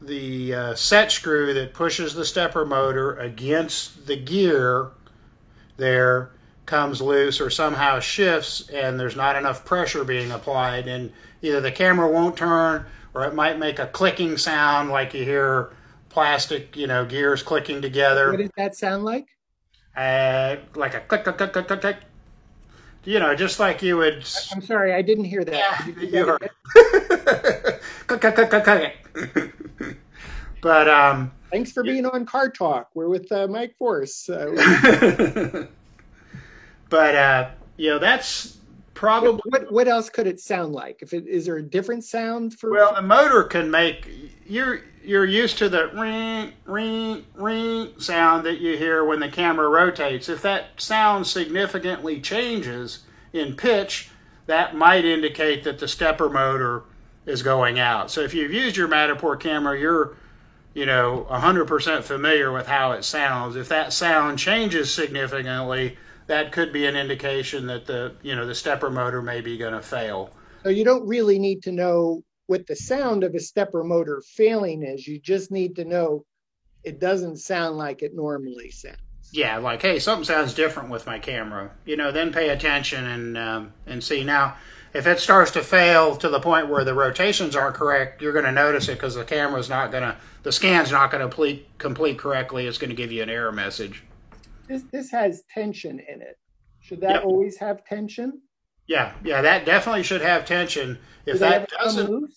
the uh, set screw that pushes the stepper motor against the gear there comes loose or somehow shifts and there's not enough pressure being applied and either the camera won't turn or it might make a clicking sound like you hear plastic you know gears clicking together. What does that sound like? Uh, like a click click click click click click. You know just like you would i'm sorry i didn't hear that. Yeah, you, you heard. Click click click click click. But um thanks for being on car talk. We're with uh, mike force uh, but uh, you know that's probably what what else could it sound like? If it is there a different sound for? Well, the motor can make you're you're used to the ring ring ring sound that you hear when the camera rotates. If that sound significantly changes in pitch, that might indicate that the stepper motor is going out. So if you've used your Matterport camera, you're you know 100% familiar with how it sounds. If that sound changes significantly, that could be an indication that the you know the stepper motor may be going to fail. So you don't really need to know what the sound of a stepper motor failing is. You just need to know it doesn't sound like it normally sounds. Yeah, like hey, something sounds different with my camera. You know, then pay attention and um, and see now. If it starts to fail to the point where the rotations aren't correct, you're going to notice it because the camera's not going to, the scan's not going to complete, complete correctly. It's going to give you an error message this this has tension in it. Should that yep. always have tension? Yeah, yeah, that definitely should have tension. If that doesn't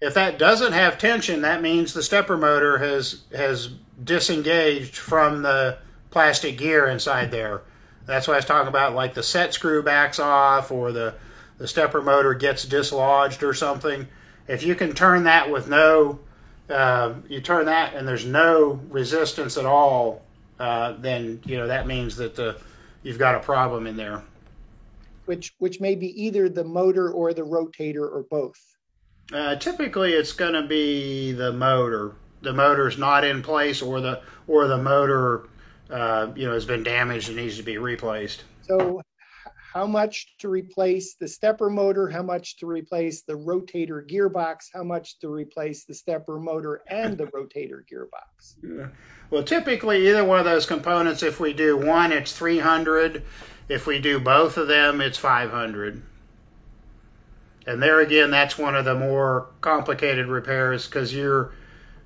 if that doesn't have tension, that means the stepper motor has has disengaged from the plastic gear inside there. That's why I was talking about like the set screw backs off or the the stepper motor gets dislodged or something. If you can turn that with no, uh, you turn that and there's no resistance at all uh, then you know that means that the you've got a problem in there. Which which may be either the motor or the rotator or both. Uh, typically, it's going to be the motor. The motor's not in place, or the or the motor uh, you know, has been damaged and needs to be replaced. So, how much to replace the stepper motor? How much to replace the rotator gearbox? How much to replace the stepper motor and the rotator gearbox? Yeah. Well, typically, either one of those components, if we do one, it's 300. If we do both of them, it's 500. And there again, that's one of the more complicated repairs because you're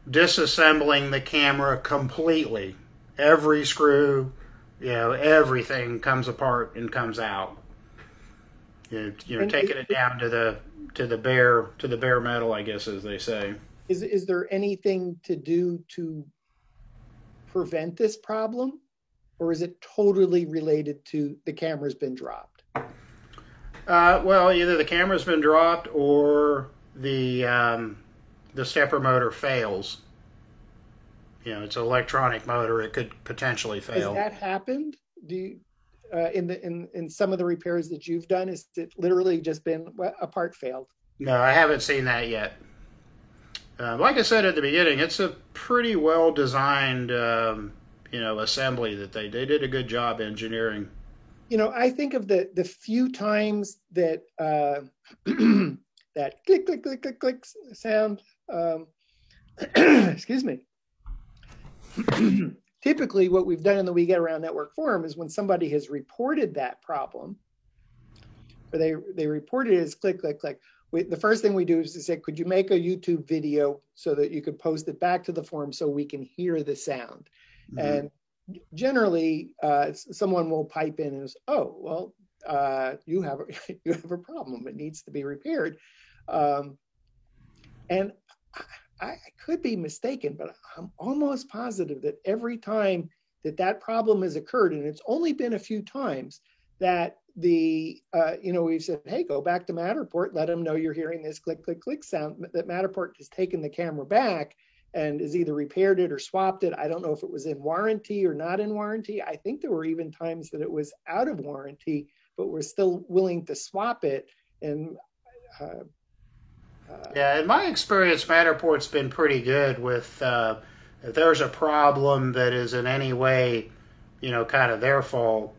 disassembling the camera completely. Every screw, you know, everything comes apart and comes out. You know, are taking it down to the to the bare to the bare metal, I guess, as they say. Is is there anything to do to prevent this problem, or is it totally related to the camera's been dropped? Uh, well, either the camera's been dropped or the um, the stepper motor fails. You know, it's an electronic motor; it could potentially fail. Has that happened? Do you, uh, in the in in some of the repairs that you've done? Is it literally just been a part failed? No, I haven't seen that yet. Uh, like I said at the beginning, it's a pretty well designed, um, you know, assembly that they they did a good job engineering. You know, I think of the the few times that uh, that click click click click click sound. Um, excuse me. Typically, what we've done in the We Get Around Network forum is when somebody has reported that problem, or they they reported it as click click click we, the first thing we do is to say, could you make a YouTube video so that you could post it back to the forum so we can hear the sound? Mm-hmm. And generally, uh, someone will pipe in and say, oh, well, uh, you have a, you have a problem. It needs to be repaired. Um, and I, I could be mistaken, but I'm almost positive that every time that that problem has occurred, and it's only been a few times, that the uh, you know we've said hey go back to matterport let them know you're hearing this click click click sound that matterport has taken the camera back and has either repaired it or swapped it. I don't know if it was in warranty or not in warranty. I think there were even times that it was out of warranty but we're still willing to swap it. And uh, yeah in my experience matterport's been pretty good with uh, if there's a problem that is in any way you know kind of their fault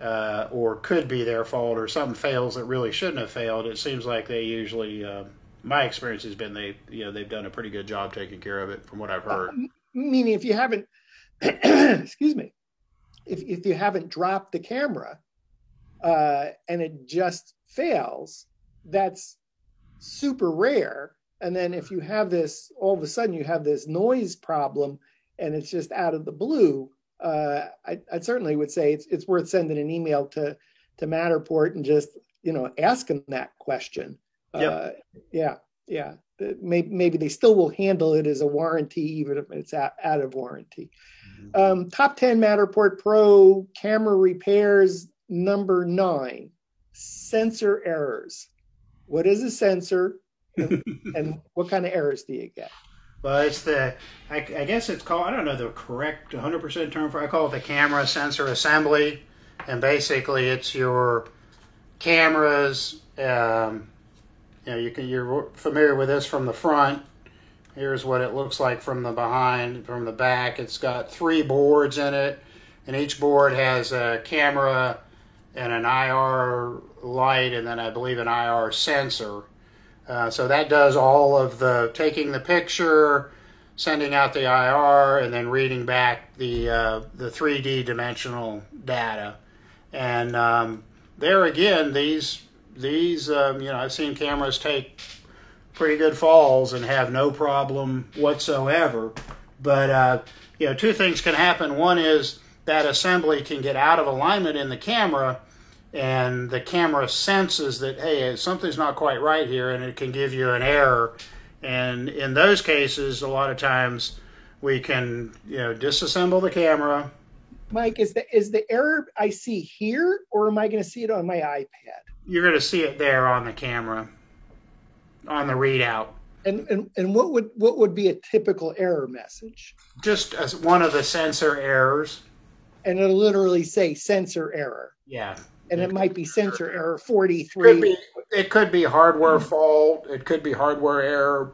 uh, or could be their fault, or something fails that really shouldn't have failed, it seems like they usually. Uh, my experience has been they, you know, they've done a pretty good job taking care of it, from what I've heard. Uh, meaning, if you haven't, excuse me, if if you haven't dropped the camera, uh, and it just fails, that's super rare. And then if you have this, all of a sudden you have this noise problem, and it's just out of the blue uh, I, I, certainly would say it's, it's worth sending an email to to Matterport and just you know asking that question. Yep. Uh, yeah, yeah. Maybe, maybe they still will handle it as a warranty, even if it's out, out of warranty. Mm-hmm. Um, top 10 Matterport Pro camera repairs number nine sensor errors. What is a sensor and, and what kind of errors do you get? Well, it's the, I, I, guess it's called, I don't know the correct 100% term for I call it the camera sensor assembly. And basically, it's your cameras. Um, you know, you can, you're familiar with this from the front. Here's what it looks like from the behind, from the back. It's got three boards in it, and each board has a camera and an IR light, and then I believe an IR sensor. Uh, so that does all of the taking the picture, sending out the IR, and then reading back the uh, the 3D dimensional data. And um, there again, these these um, you know I've seen cameras take pretty good falls and have no problem whatsoever. But uh, you know, two things can happen. One is that assembly can get out of alignment in the camera and the camera senses that hey something's not quite right here and it can give you an error. And in those cases a lot of times we can you know disassemble the camera. Mike is the is the error i see here or am i going to see it on my ipad? You're going to see it there on the camera on the readout. And, and and what would what would be a typical error message? Just as one of the sensor errors. And it'll literally say sensor error. Yeah and it might be sensor error 43 could be, it could be hardware fault it could be hardware error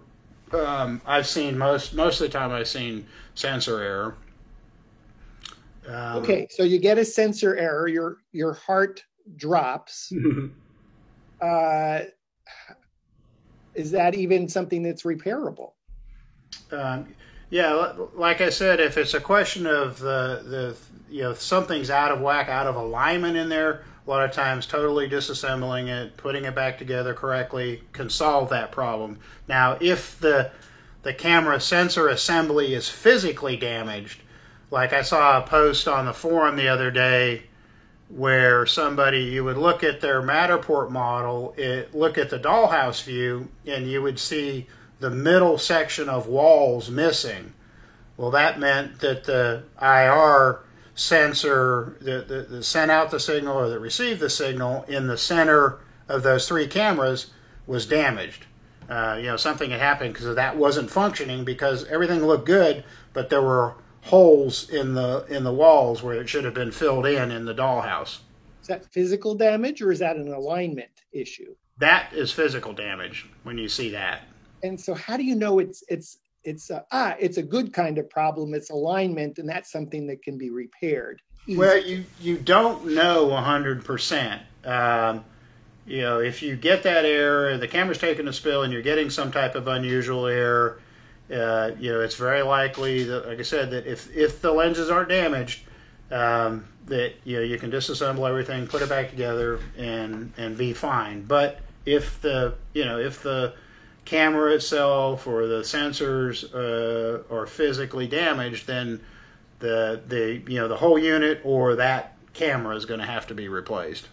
um, i've seen most most of the time i've seen sensor error Um, okay, so you get a sensor error. Your your heart drops. uh, is that even something that's repairable? Um, yeah, like I said, if it's a question of the the you know something's out of whack, out of alignment in there, a lot of times totally disassembling it, putting it back together correctly can solve that problem. Now, if the the camera sensor assembly is physically damaged, like I saw a post on the forum the other day where somebody you would look at their Matterport model, it, look at the dollhouse view, and you would see the middle section of walls missing. Well, that meant that the IR sensor that, that, that sent out the signal or that received the signal in the center of those three cameras was damaged. Uh, you know, something had happened because that wasn't functioning because everything looked good, but there were holes in the in the walls where it should have been filled in in the dollhouse. Is that physical damage or is that an alignment issue? That is physical damage when you see that. And so, how do you know it's it's it's a, ah it's a good kind of problem? It's alignment, and that's something that can be repaired. Well, you you don't know hundred um, percent. You know, if you get that error, the camera's taking a spill, and you're getting some type of unusual error uh, you know, it's very likely that, like I said, that if if the lenses aren't damaged, um, that you know you can disassemble everything, put it back together, and and be fine. But if the you know if the camera itself or the sensors uh, are physically damaged, then the the you know the whole unit or that camera is going to have to be replaced.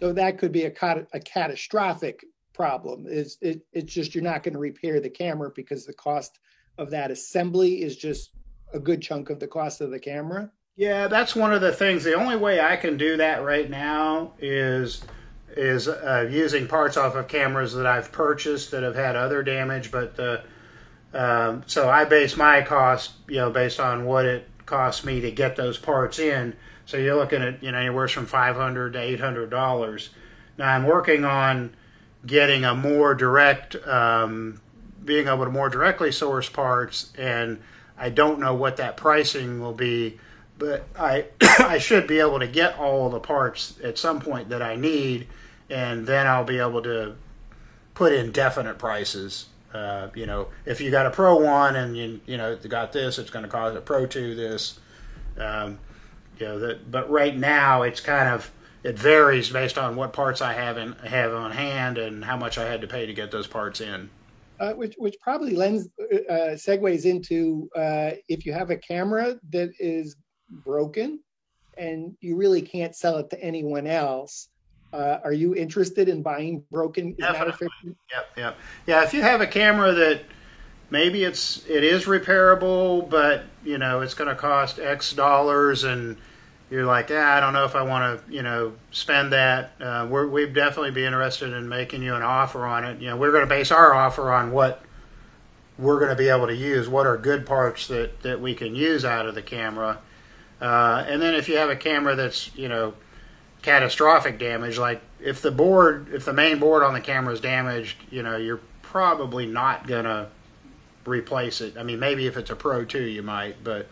So that could be a, a catastrophic problem. Is it, it's just you're not going to repair the camera because the cost of that assembly is just a good chunk of the cost of the camera. Yeah, that's one of the things. The only way I can do that right now is is uh, using parts off of cameras that I've purchased that have had other damage. But uh, um, so I base my cost, you know, based on what it costs me to get those parts in. So you're looking at you know anywhere from five hundred to eight hundred dollars. Now I'm working on getting a more direct, um, being able to more directly source parts, and I don't know what that pricing will be, but I I should be able to get all the parts at some point that I need, and then I'll be able to put in definite prices. Uh, you know, if you got a Pro One and you you know got this, it's going to cost a Pro Two this. Um, you know that, but right now it's kind of it varies based on what parts I have in, have on hand and how much I had to pay to get those parts in. Uh, which which probably lends uh, segues into uh, if you have a camera that is broken and you really can't sell it to anyone else. Uh, are you interested in buying broken? Definitely. Yep, yep, yeah. If you have a camera that maybe it's it is repairable, but you know it's going to cost X dollars and you're like, yeah, I don't know if I want to, you know, spend that. Uh, we would definitely be interested in making you an offer on it. You know, we're going to base our offer on what we're going to be able to use. What are good parts that that we can use out of the camera? Uh, and then if you have a camera that's, you know, catastrophic damage, like if the board, if the main board on the camera is damaged, you know, you're probably not to replace it. I mean, maybe if it's a Pro 2, you might, but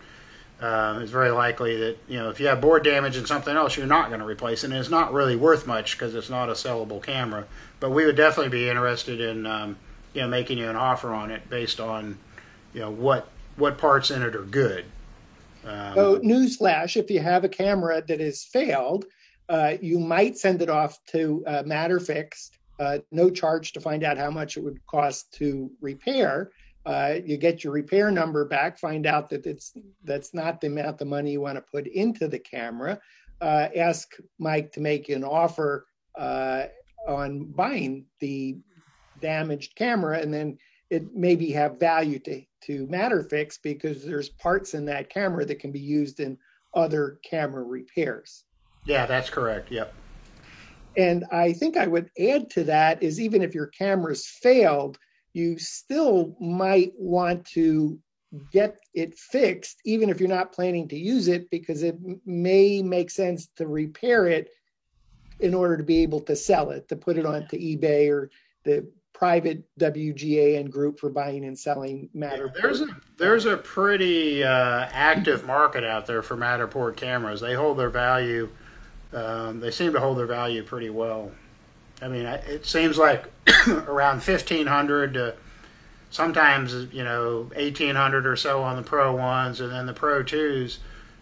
uh, it's very likely that you know if you have board damage and something else, you're not going to replace it. And it's not really worth much because it's not a sellable camera. But we would definitely be interested in um, you know making you an offer on it based on you know what what parts in it are good. Um, so newsflash: if you have a camera that has failed, uh, you might send it off to uh, Matterfix, uh, no charge to find out how much it would cost to repair uh, you get your repair number back, find out that it's that's not the amount of money you want to put into the camera. Uh, ask Mike to make an offer on buying the damaged camera, and then it maybe have value to to Matterfix because there's parts in that camera that can be used in other camera repairs. Yeah, that's correct. Yep. And I think I would add to that is even if your camera's failed, you still might want to get it fixed, even if you're not planning to use it, because it may make sense to repair it in order to be able to sell it, to put it onto eBay or the private WGAN group for buying and selling Matterport. Yeah, there's a there's a pretty uh, active market out there for Matterport cameras. They hold their value. Um, they seem to hold their value pretty well. I mean, it seems like around fifteen hundred to sometimes you know eighteen hundred or so on the Pro ones, and then the Pro twos,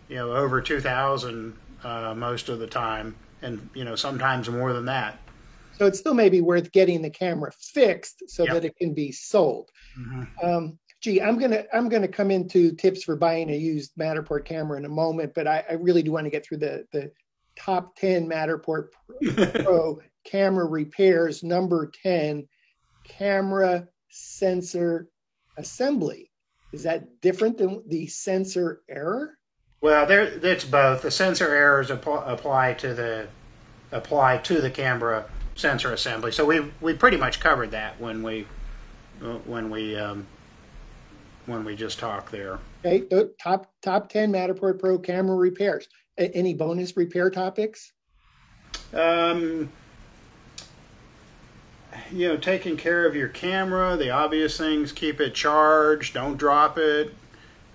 you know, over two thousand uh, most of the time, and you know sometimes more than that. So it still may be worth getting the camera fixed so yep. that it can be sold. Mm-hmm. Um, gee, I'm gonna I'm gonna come into tips for buying a used Matterport camera in a moment, but I, I really do want to get through the the top ten Matterport Pro camera repairs. Number ten, camera sensor assembly. Is that different than the sensor error? Well, there it's both. The sensor errors apply, apply to the apply to the camera sensor assembly. So we we pretty much covered that when we when we um, when we just talked there. Okay, top top ten Matterport Pro camera repairs. Any bonus repair topics? Um, you know, taking care of your camera, the obvious things: keep it charged, don't drop it.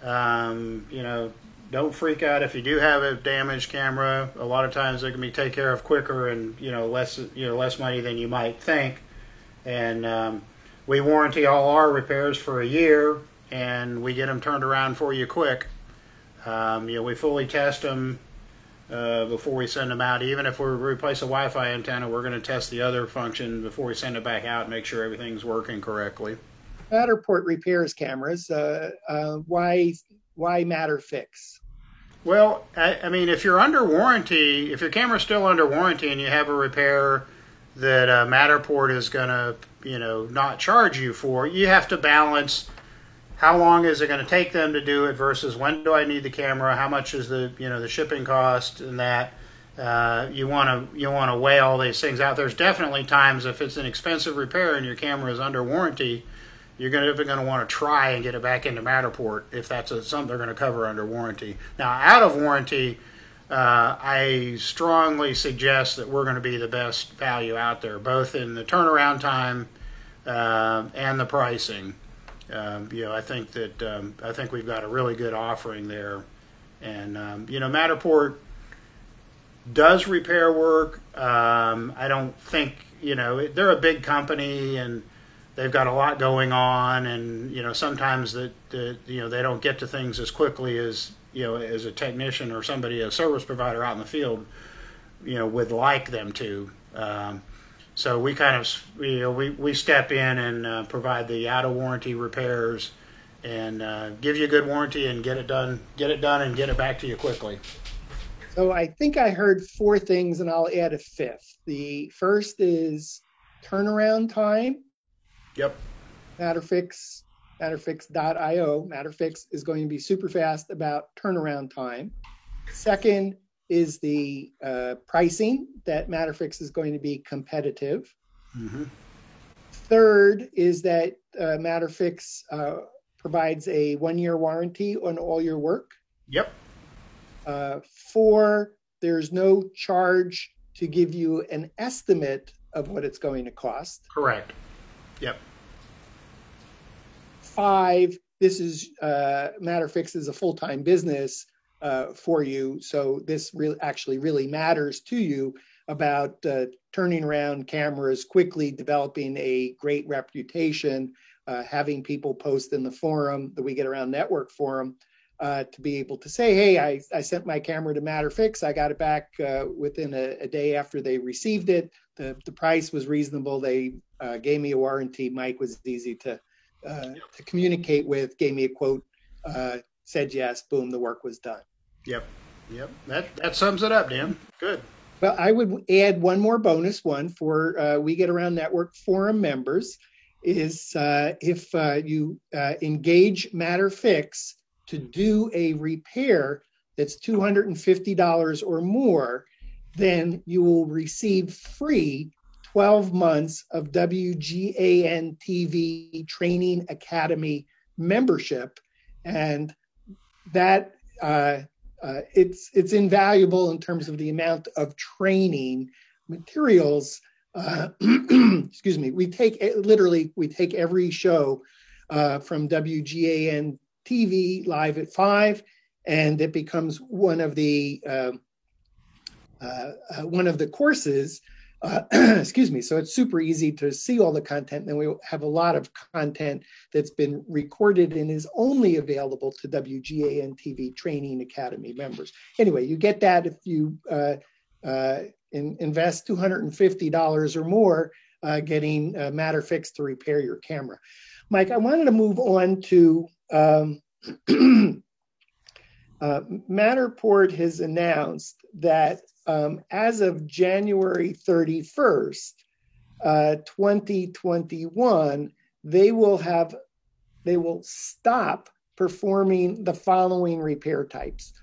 Um, you know, don't freak out if you do have a damaged camera. A lot of times they can be taken care of quicker and you know less you know less money than you might think. And um, we warranty all our repairs for a year, and we get them turned around for you quick. Um, you know we fully test them uh, before we send them out. Even if we replace a Wi-Fi antenna, we're going to test the other function before we send it back out and make sure everything's working correctly. Matterport repairs cameras. Uh, uh, why why Matterfix? Well, I, I, mean, if you're under warranty, if your camera's still under warranty and you have a repair that uh, Matterport is going to, you know, not charge you for, you have to balance how long is it going to take them to do it versus when do I need the camera, how much is the, you know, the shipping cost and that. Uh, you want to you want to weigh all these things out. There's definitely times if it's an expensive repair and your camera is under warranty, you're going to going to want to try and get it back into Matterport if that's a, something they're going to cover under warranty. Now, out of warranty, uh, I strongly suggest that we're going to be the best value out there, both in the turnaround time uh, and the pricing. Um, you know, I think that um, I think we've got a really good offering there, and um, you know, Matterport does repair work. Um, I don't think you know they're a big company and they've got a lot going on, and you know sometimes that you know they don't get to things as quickly as you know as a technician or somebody a service provider out in the field you know would like them to. Um, so we kind of you know we, we step in and uh, provide the out of warranty repairs and uh, give you a good warranty and get it done get it done and get it back to you quickly. So I think I heard four things and I'll add a fifth. The first is turnaround time. Yep. Matterfix, Matterfix.io. Matterfix is going to be super fast about turnaround time. Second is the uh, pricing that Matterfix is going to be competitive. Mm-hmm. Third is that uh, Matterfix uh, provides a one year warranty on all your work. Yep. Uh, four, there's no charge to give you an estimate of what it's going to cost. Correct. Yep. Five, this is uh, Matterfix is a full time business uh, for you, so this really actually really matters to you about uh, turning around cameras quickly, developing a great reputation, uh, having people post in the forum, the We Get Around Network forum, uh, to be able to say, hey, I, I sent my camera to Matterfix. I got it back uh, within a, a, day after they received it. The, the price was reasonable. They uh, gave me a warranty. Mike was easy to uh, to communicate with, gave me a quote, uh, said yes, boom, the work was done. Yep, yep. That that sums it up, Dan. Good. Well, I would add one more bonus one for uh, We Get Around Network forum members is uh, if uh, you uh, engage Matterfix to do a repair that's $250 or more, then you will receive free 12 months of WGAN TV Training Academy membership. And that uh, uh, it's it's invaluable in terms of the amount of training materials uh, excuse me, we take literally we take every show uh, from WGAN TV live at five, and it becomes one of the um, uh, uh, one of the courses. Uh, excuse me. So it's super easy to see all the content. And we have a lot of content that's been recorded and is only available to WGAN TV Training Academy members. Anyway, you get that if you uh, uh, in, invest $250 or more uh, getting uh, Matterfix to repair your camera. Mike, I wanted to move on to um, uh, Matterport has announced that um, as of January 31st, uh, 2021, they will have they will stop performing the following repair types: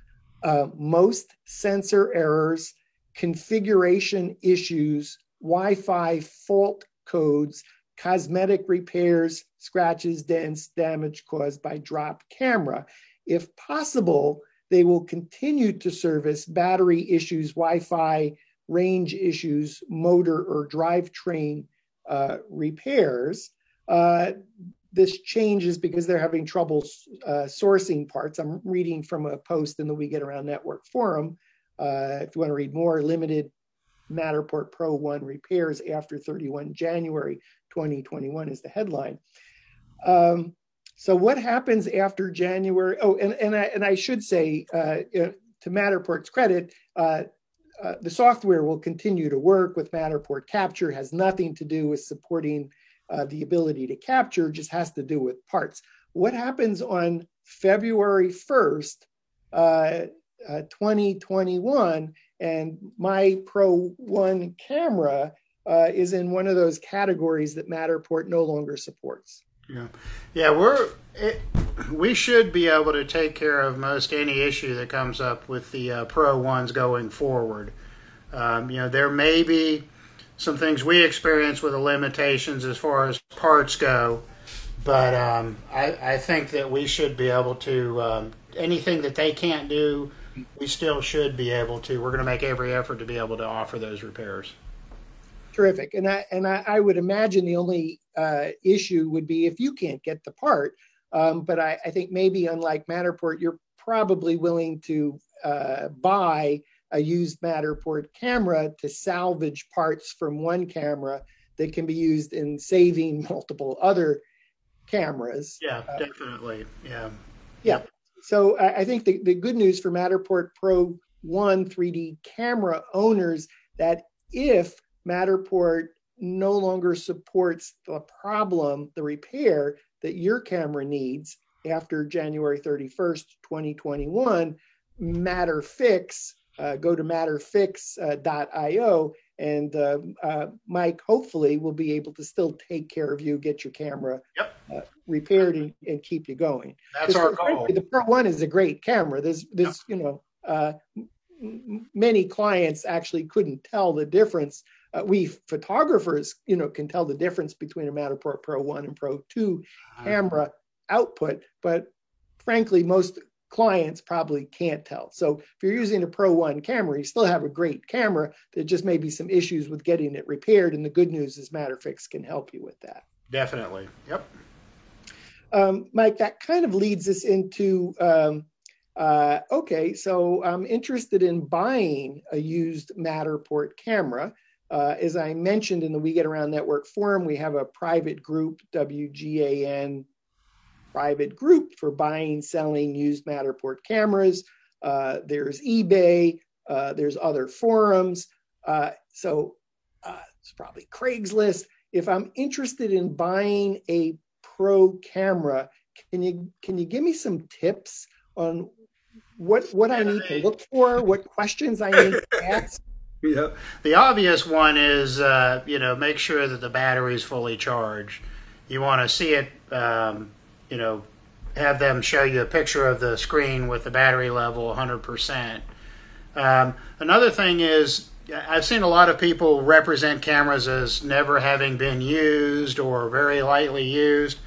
uh, most sensor errors, configuration issues, Wi-Fi fault codes, cosmetic repairs, scratches, dents, damage caused by drop camera. If possible, they will continue to service battery issues, Wi Fi range issues, motor or drivetrain uh, repairs. Uh, this changes because they're having trouble uh, sourcing parts. I'm reading from a post in the We Get Around Network forum. Uh, if you want to read more, limited Matterport Pro 1 repairs after 31 January 2021 is the headline. Um, so what happens after January? Oh, and, and I and I should say uh, to Matterport's credit, uh, uh, the software will continue to work with Matterport Capture. Has nothing to do with supporting uh, the ability to capture. Just has to do with parts. What happens on February first, uh, uh, 2021, and my Pro One camera is in one of those categories that Matterport no longer supports. Yeah, yeah, we're it, we should be able to take care of most any issue that comes up with the uh, Pro ones going forward. Um, you know, there may be some things we experience with the limitations as far as parts go, but um, I, I, think that we should be able to um, anything that they can't do, we still should be able to. We're going to make every effort to be able to offer those repairs terrific. And I and I, I would imagine the only uh, issue would be if you can't get the part. Um, but I, I, think maybe unlike Matterport, you're probably willing to uh, buy a used Matterport camera to salvage parts from one camera that can be used in saving multiple other cameras. Yeah, uh, definitely. Yeah. Yeah. So I, I think the, the good news for Matterport Pro 1 3D camera owners that if Matterport no longer supports the problem, the repair that your camera needs after January 31st, 2021. Matterfix, uh, go to matterfix.io, and uh, uh, Mike hopefully will be able to still take care of you, get your camera yep. Uh, repaired, and, and, keep you going. That's our goal. The Pro One is a great camera. There's, there's yep. you know, uh, many clients actually couldn't tell the difference uh, we photographers, you know, can tell the difference between a Matterport Pro 1 and Pro 2 uh-huh. camera output, but frankly, most clients probably can't tell. So if you're using a Pro 1 camera, you still have a great camera. There just may be some issues with getting it repaired, and the good news is Matterfix can help you with that. Definitely. Yep. Um, Mike, that kind of leads us into um, uh, okay, so I'm interested in buying a used Matterport camera. Uh, as I mentioned in the We Get Around Network forum, we have a private group, WGAN private group for buying, selling used Matterport cameras. Uh, there's eBay, uh, there's other forums. Uh, so uh, it's probably Craigslist. If I'm interested in buying a pro camera, can you can you give me some tips on what what I need to look for, what questions I need to ask? Yeah. The obvious one is, uh, you know, make sure that the battery is fully charged. You want to see it, um, you know, have them show you a picture of the screen with the battery level 100%. Um, another thing is, I've seen a lot of people represent cameras as never having been used or very lightly used.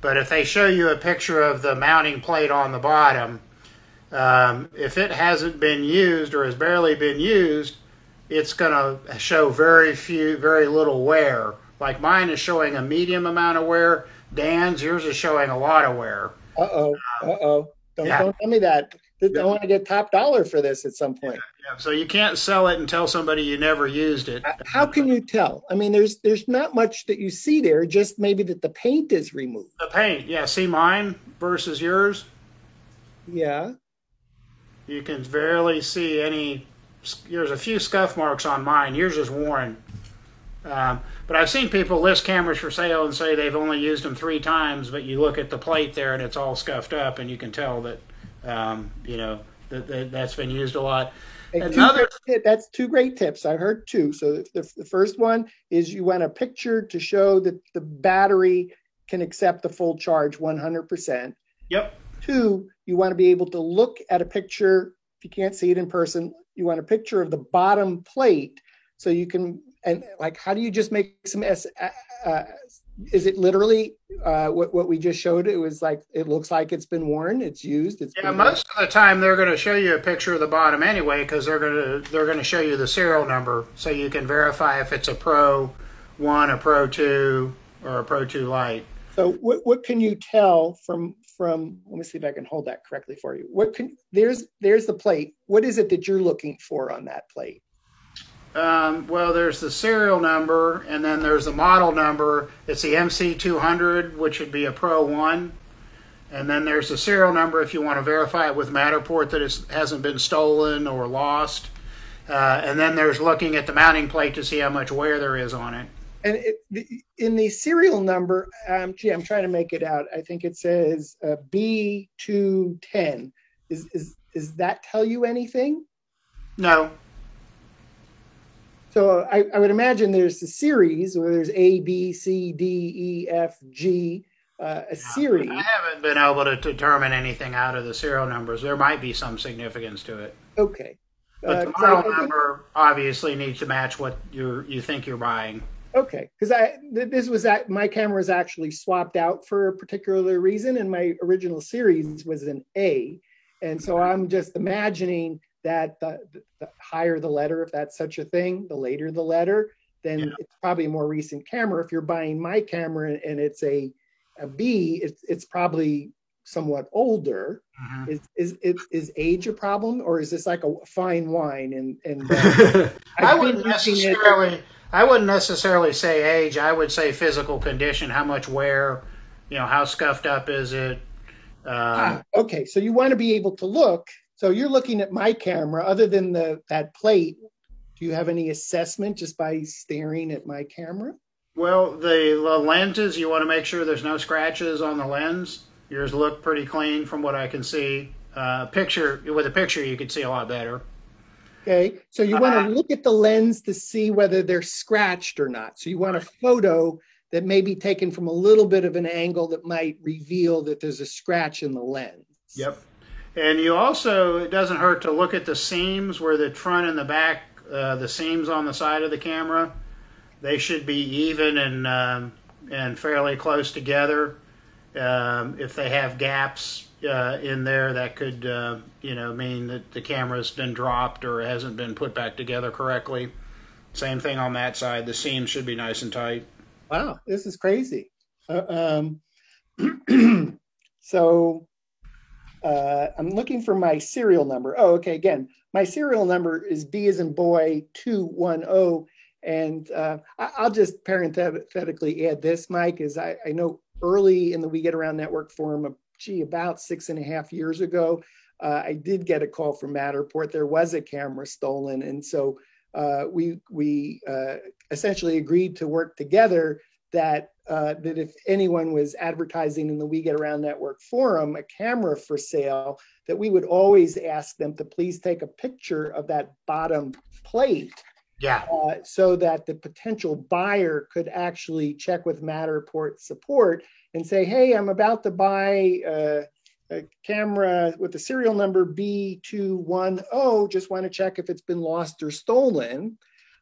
But if they show you a picture of the mounting plate on the bottom, um, if it hasn't been used or has barely been used, it's going to show very few, very little wear. Like mine is showing a medium amount of wear. Dan's, yours is showing a lot of wear. Uh oh. Uh oh. Don't, yeah. don't tell me that. I want to get top dollar for this at some point. Yeah, yeah. So you can't sell it and tell somebody you never used it. How can you tell? I mean, there's there's not much that you see there. Just maybe that the paint is removed. The paint, yeah. See mine versus yours. Yeah. You can barely see any. There's a few scuff marks on mine. Yours is worn. Um, but I've seen people list cameras for sale and say they've only used them three times, but you look at the plate there and it's all scuffed up, and you can tell that um, you know that, that has been used a lot. Another that's two great tips. I heard two. So the, the first one is you want a picture to show that the battery can accept the full charge 100%. Yep. Two, you want to be able to look at a picture. If you can't see it in person, you want a picture of the bottom plate so you can and like how do you just make some s uh, uh, is it literally uh, what what we just showed? It was like it looks like it's been worn, it's used. It's yeah. Most of the time, they're going to show you a picture of the bottom anyway, because they're going to they're going to show you the serial number, so you can verify if it's a Pro One, a Pro Two, or a Pro Two Lite. So what what can you tell from from? Let me see if I can hold that correctly for you. What can there's there's the plate. What is it that you're looking for on that plate? Um, well, there's the serial number, and then there's the model number. It's the MC200, which would be a Pro 1. And then there's the serial number if you want to verify it with Matterport that it hasn't been stolen or lost. Uh, and then there's looking at the mounting plate to see how much wear there is on it. And it, in the serial number, um, gee, I'm trying to make it out. I think it says uh, B210. Is, is, does that tell you anything? No. So I, I, would imagine there's a series where there's A, B, C, D, E, F, G, uh, a yeah, series. I haven't been able to determine anything out of the serial numbers. There might be some significance to it. Okay. But uh, the model number obviously needs to match what you you think you're buying. Okay, because I this was that my camera was actually swapped out for a particular reason, and my original series was an A, and so I'm just imagining that the, the, higher the letter, if that's such a thing, the later the letter, then yeah. it's probably a more recent camera. If you're buying my camera and it's a, a B, it's, it's probably somewhat older. Mm-hmm. Is, is, is is age a problem, or is this like a fine wine? And and uh, I wouldn't necessarily. It, I wouldn't necessarily say age. I would say physical condition. How much wear? You know, how scuffed up is it? Um, ah, okay, so you want to be able to look so you're looking at my camera. Other than the that plate, do you have any assessment just by staring at my camera? Well, the, the lenses, you want to make sure there's no scratches on the lens. Yours look pretty clean from what I can see. Uh, picture with a picture, you can see a lot better. Okay, so you want to uh, look at the lens to see whether they're scratched or not. So you want a photo that may be taken from a little bit of an angle that might reveal that there's a scratch in the lens. Yep. And you also, it doesn't hurt to look at the seams where the front and the back, uh, the seams on the side of the camera, they should be even and um, and fairly close together. Um, if they have gaps uh, in there, that could uh, you know mean that the camera's been dropped or hasn't been put back together correctly. Same thing on that side. The seams should be nice and tight. Wow, this is crazy. Uh, um, so uh, I'm looking for my serial number. Oh, okay. Again, my serial number is B as in boy 210. And uh, I'll just parenthetically add this, Mike, is I, I, know early in the We Get Around Network forum, gee, about six and a half years ago, uh, I did get a call from Matterport. There was a camera stolen. And so uh, we, we uh, essentially agreed to work together that uh, that if anyone was advertising in the We Get Around Network forum a camera for sale, that we would always ask them to please take a picture of that bottom plate. Yeah. Uh, so that the potential buyer could actually check with Matterport support and say, hey, I'm about to buy uh, a camera with the serial number B210. Just want to check if it's been lost or stolen.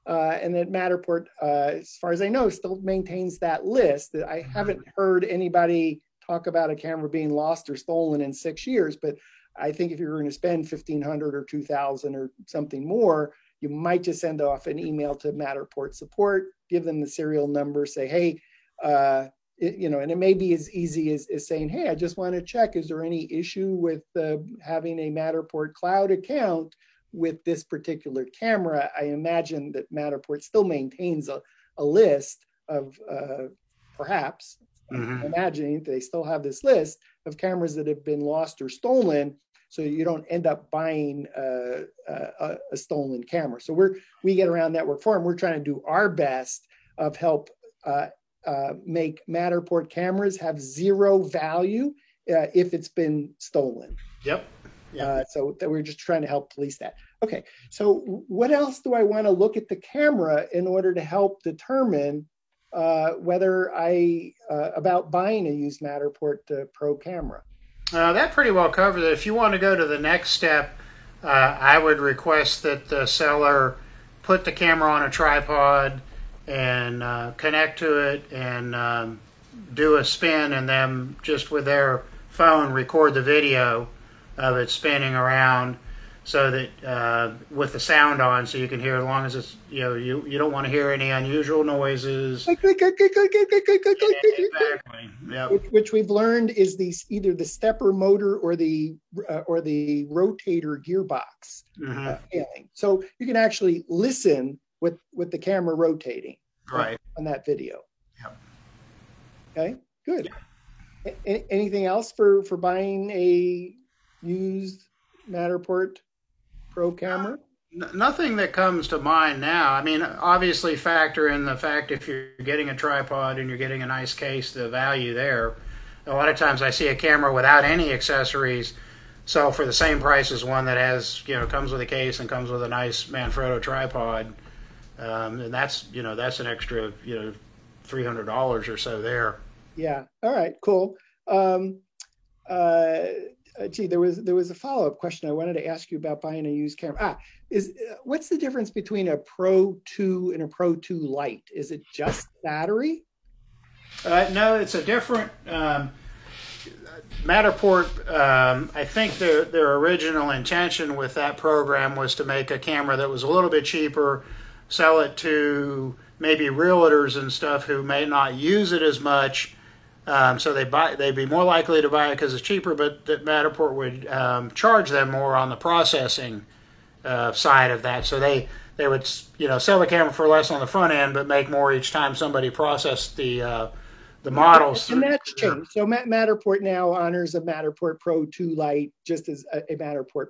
Uh, and that Matterport, uh, as far as I know, still maintains that list. I mm-hmm. haven't heard anybody talk about a camera being lost or stolen in six years, but I think if you're going to spend fifteen hundred or two thousand or something more, you might just send off an email to Matterport support, give them the serial number, say, hey, uh, it, you know, and it may be as easy as, as saying, hey, I just want to check, is there any issue with uh, having a Matterport cloud account with this particular camera? I imagine that Matterport still maintains a, a list of uh, perhaps, mm-hmm. imagining they still have this list of cameras that have been lost or stolen so you don't end up buying a, a, a, stolen camera. So we're we get around network forum. We're trying to do our best of help uh, uh, make Matterport cameras have zero value uh, if it's been stolen. Yep. yep. Uh, so that we're just trying to help police that. Okay. So what else do I want to look at the camera in order to help determine uh, whether I uh, about buying a used Matterport Pro camera? Uh, that pretty well covers it. If you want to go to the next step, uh, I would request that the seller put the camera on a tripod and uh, connect to it and um, do a spin, and then just with their phone record the video of it spinning around so that uh, with the sound on, so you can hear as long as it's you know you you don't want to hear any unusual noises. exactly. Yep. Which, which, we've learned is these either the stepper motor or the uh, or the rotator gearbox mm-hmm. uh, failing. So you can actually listen with with the camera rotating uh, right on, that video. Yep. Okay. Good. A- anything else for for buying a used Matterport Pro camera? Nothing that comes to mind now. I mean, obviously, factor in the fact if you're getting a tripod and you're getting a nice case, the value there. A lot of times, I see a camera without any accessories sell for the same price as one that has, you know, comes with a case and comes with a nice Manfrotto tripod, um, and that's, you know, that's an extra, you know, three hundred dollars or so there. Yeah. All right. Cool. Um, uh, gee, there was there was a follow up question I wanted to ask you about buying a used camera. Ah, is what's the difference between a Pro Two and a Pro Two Lite? Is it just battery? Uh, no, it's a different. Um, Matterport, um, I think their their original intention with that program was to make a camera that was a little bit cheaper, sell it to maybe realtors and stuff who may not use it as much, um, so they buy, they'd be more likely to buy it because it's cheaper, but that Matterport would um, charge them more on the processing uh, side of that. So they they would you know sell the camera for less on the front end, but make more each time somebody processed the uh, the models. And that's changed. So Matterport now honors a Matterport Pro 2 Lite just as a, a Matterport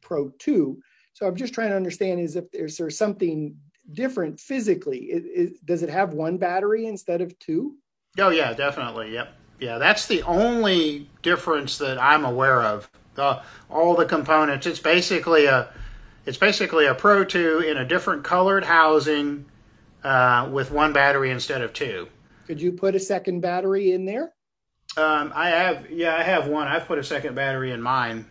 Pro 2. So I'm just trying to understand is if there's, there's something different physically. It, it, does it have one battery instead of two? Oh yeah, definitely. Yep. Yeah, that's the only difference that I'm aware of. The, all the components. It's basically a it's basically a Pro 2 in a different colored housing uh, with one battery instead of two. Could you put a second battery in there? Um, I have, yeah, I have one. I've put a second battery in mine.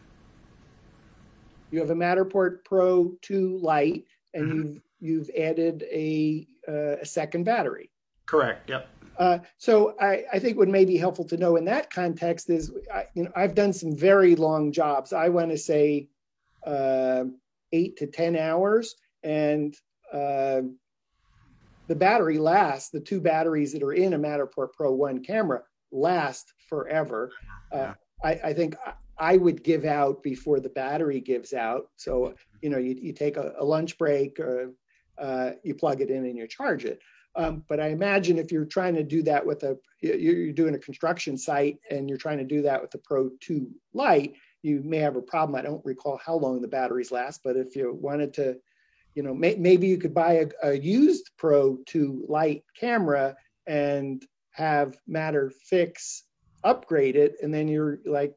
You have a Matterport Pro 2 Lite, and mm-hmm. you've you've added a uh, a second battery. Correct. Yep. Uh, so I, I, think what may be helpful to know in that context is, I, you know, I've done some very long jobs. I want to say uh, eight to ten hours, and uh, the battery lasts. The two batteries that are in a Matterport Pro One camera last forever. Uh, I, I, think I would give out before the battery gives out. So you know, you, you take a, a lunch break, or uh, you plug it in and you charge it. Um, but I imagine if you're trying to do that with a, you're doing a construction site and you're trying to do that with the Pro 2 Lite, you may have a problem. I don't recall how long the batteries last, but if you wanted to, you know, may, maybe you could buy a, a, used Pro 2 Lite camera and have Matterfix upgrade it, and then you're like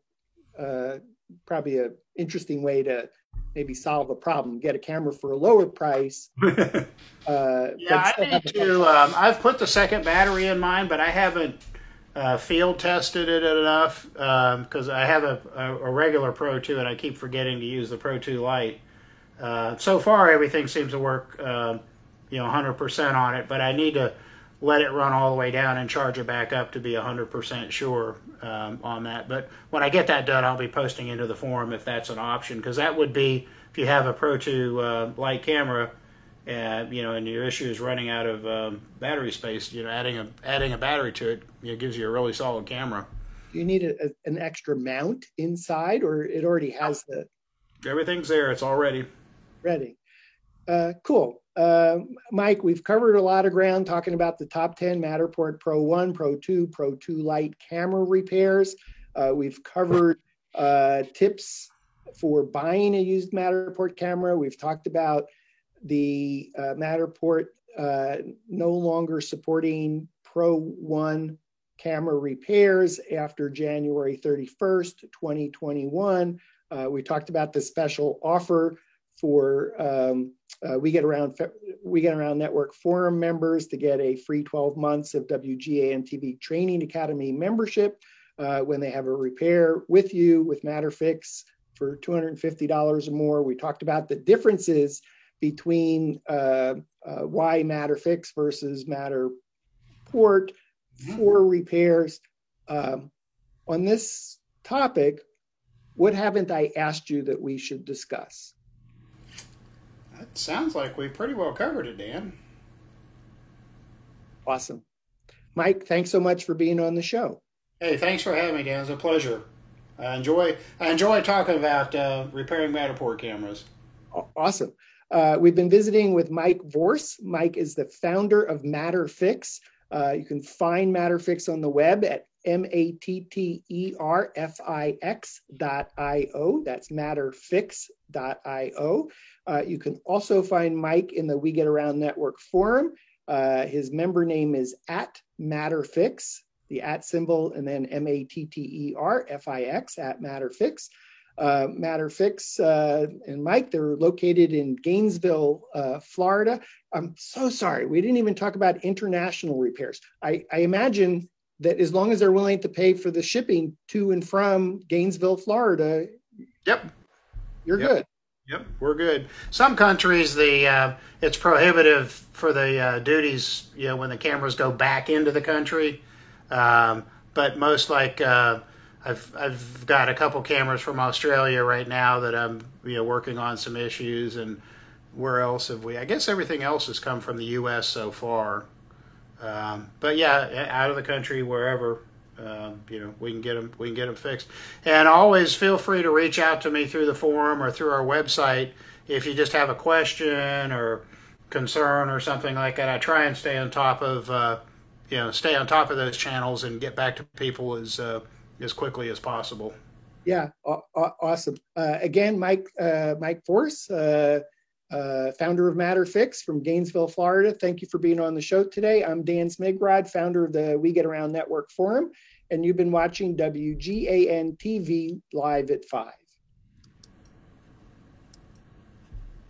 uh, probably a interesting way to maybe solve a problem, get a camera for a lower price. uh, yeah, I need to. Um, I've put the second battery in mine, but I haven't uh, field tested it enough because um, I have a, a, a, regular Pro 2 and I keep forgetting to use the Pro 2 Lite. Uh, so far, everything seems to work, uh, you know, 100% on it, but I need to let it run all the way down and charge it back up to be 100% sure um, on that. But when I get that done, I'll be posting into the forum if that's an option, because that would be, if you have a Pro 2 uh, Lite camera, and you know, and your issue is running out of um, battery space, you know, adding a adding a battery to it, you know, gives you a really solid camera. Do you need a, a, an extra mount inside, or it already has the? Everything's there. It's all ready. Ready. Uh, cool. Uh, Mike, we've covered a lot of ground talking about the top 10 Matterport Pro 1, Pro 2, Pro 2 Lite camera repairs. Uh, we've covered uh, tips for buying a used Matterport camera. We've talked about the uh, Matterport uh, no longer supporting Pro 1 camera repairs after January 31st, 2021. Uh, we talked about the special offer for um, uh, we get around we get around network forum members to get a free 12 months of WGAN TV Training Academy membership uh, when they have a repair with you with MatterFix for $250 or more. We talked about the differences between uh, uh why MatterFix versus Matterport for repairs. Um, on this topic, what haven't I asked you that we should discuss? That sounds like we pretty well covered it, Dan. Awesome. Mike, thanks so much for being on the show. Hey, thanks for having me, Dan. It's a pleasure. I enjoy I enjoy talking about uh, repairing Matterport cameras. Awesome. Uh, we've been visiting with Mike Vorse. Mike is the founder of MatterFix. Uh, you can find MatterFix on the web at M-A-T-T-E-R-F-I-X dot I-O. That's matterfix.io. Uh, you can also find Mike in the We Get Around Network forum. Uh, his member name is at Matterfix, the at symbol, and then M A T T E R F I X at Matterfix. Uh, Matterfix uh, and Mike, they're located in Gainesville, uh, Florida. I'm so sorry, we didn't even talk about international repairs. I, I imagine that as long as they're willing to pay for the shipping to and from Gainesville, Florida, yep, you're yep. good. Yep, we're good. Some countries, the uh, it's prohibitive for the uh, duties, you know, when the cameras go back into the country. Um, but most like uh, I've I've got a couple cameras from Australia right now that I'm you know working on some issues, and where else have we? I guess everything else has come from the U.S. so far. Um, but yeah, out of the country, wherever um, you know, we can get them, we can get them fixed. And always feel free to reach out to me through the forum or through our website if you just have a question or concern or something like that. I try and stay on top of, uh, you know, stay on top of those channels and get back to people as uh, as quickly as possible. Yeah, awesome. Uh, again, Mike uh, Mike Vorse, uh, founder of Matter Fix from Gainesville, Florida. Thank you for being on the show today. I'm Dan Smigrod, founder of the We Get Around Network Forum, and you've been watching WGAN TV live at 5.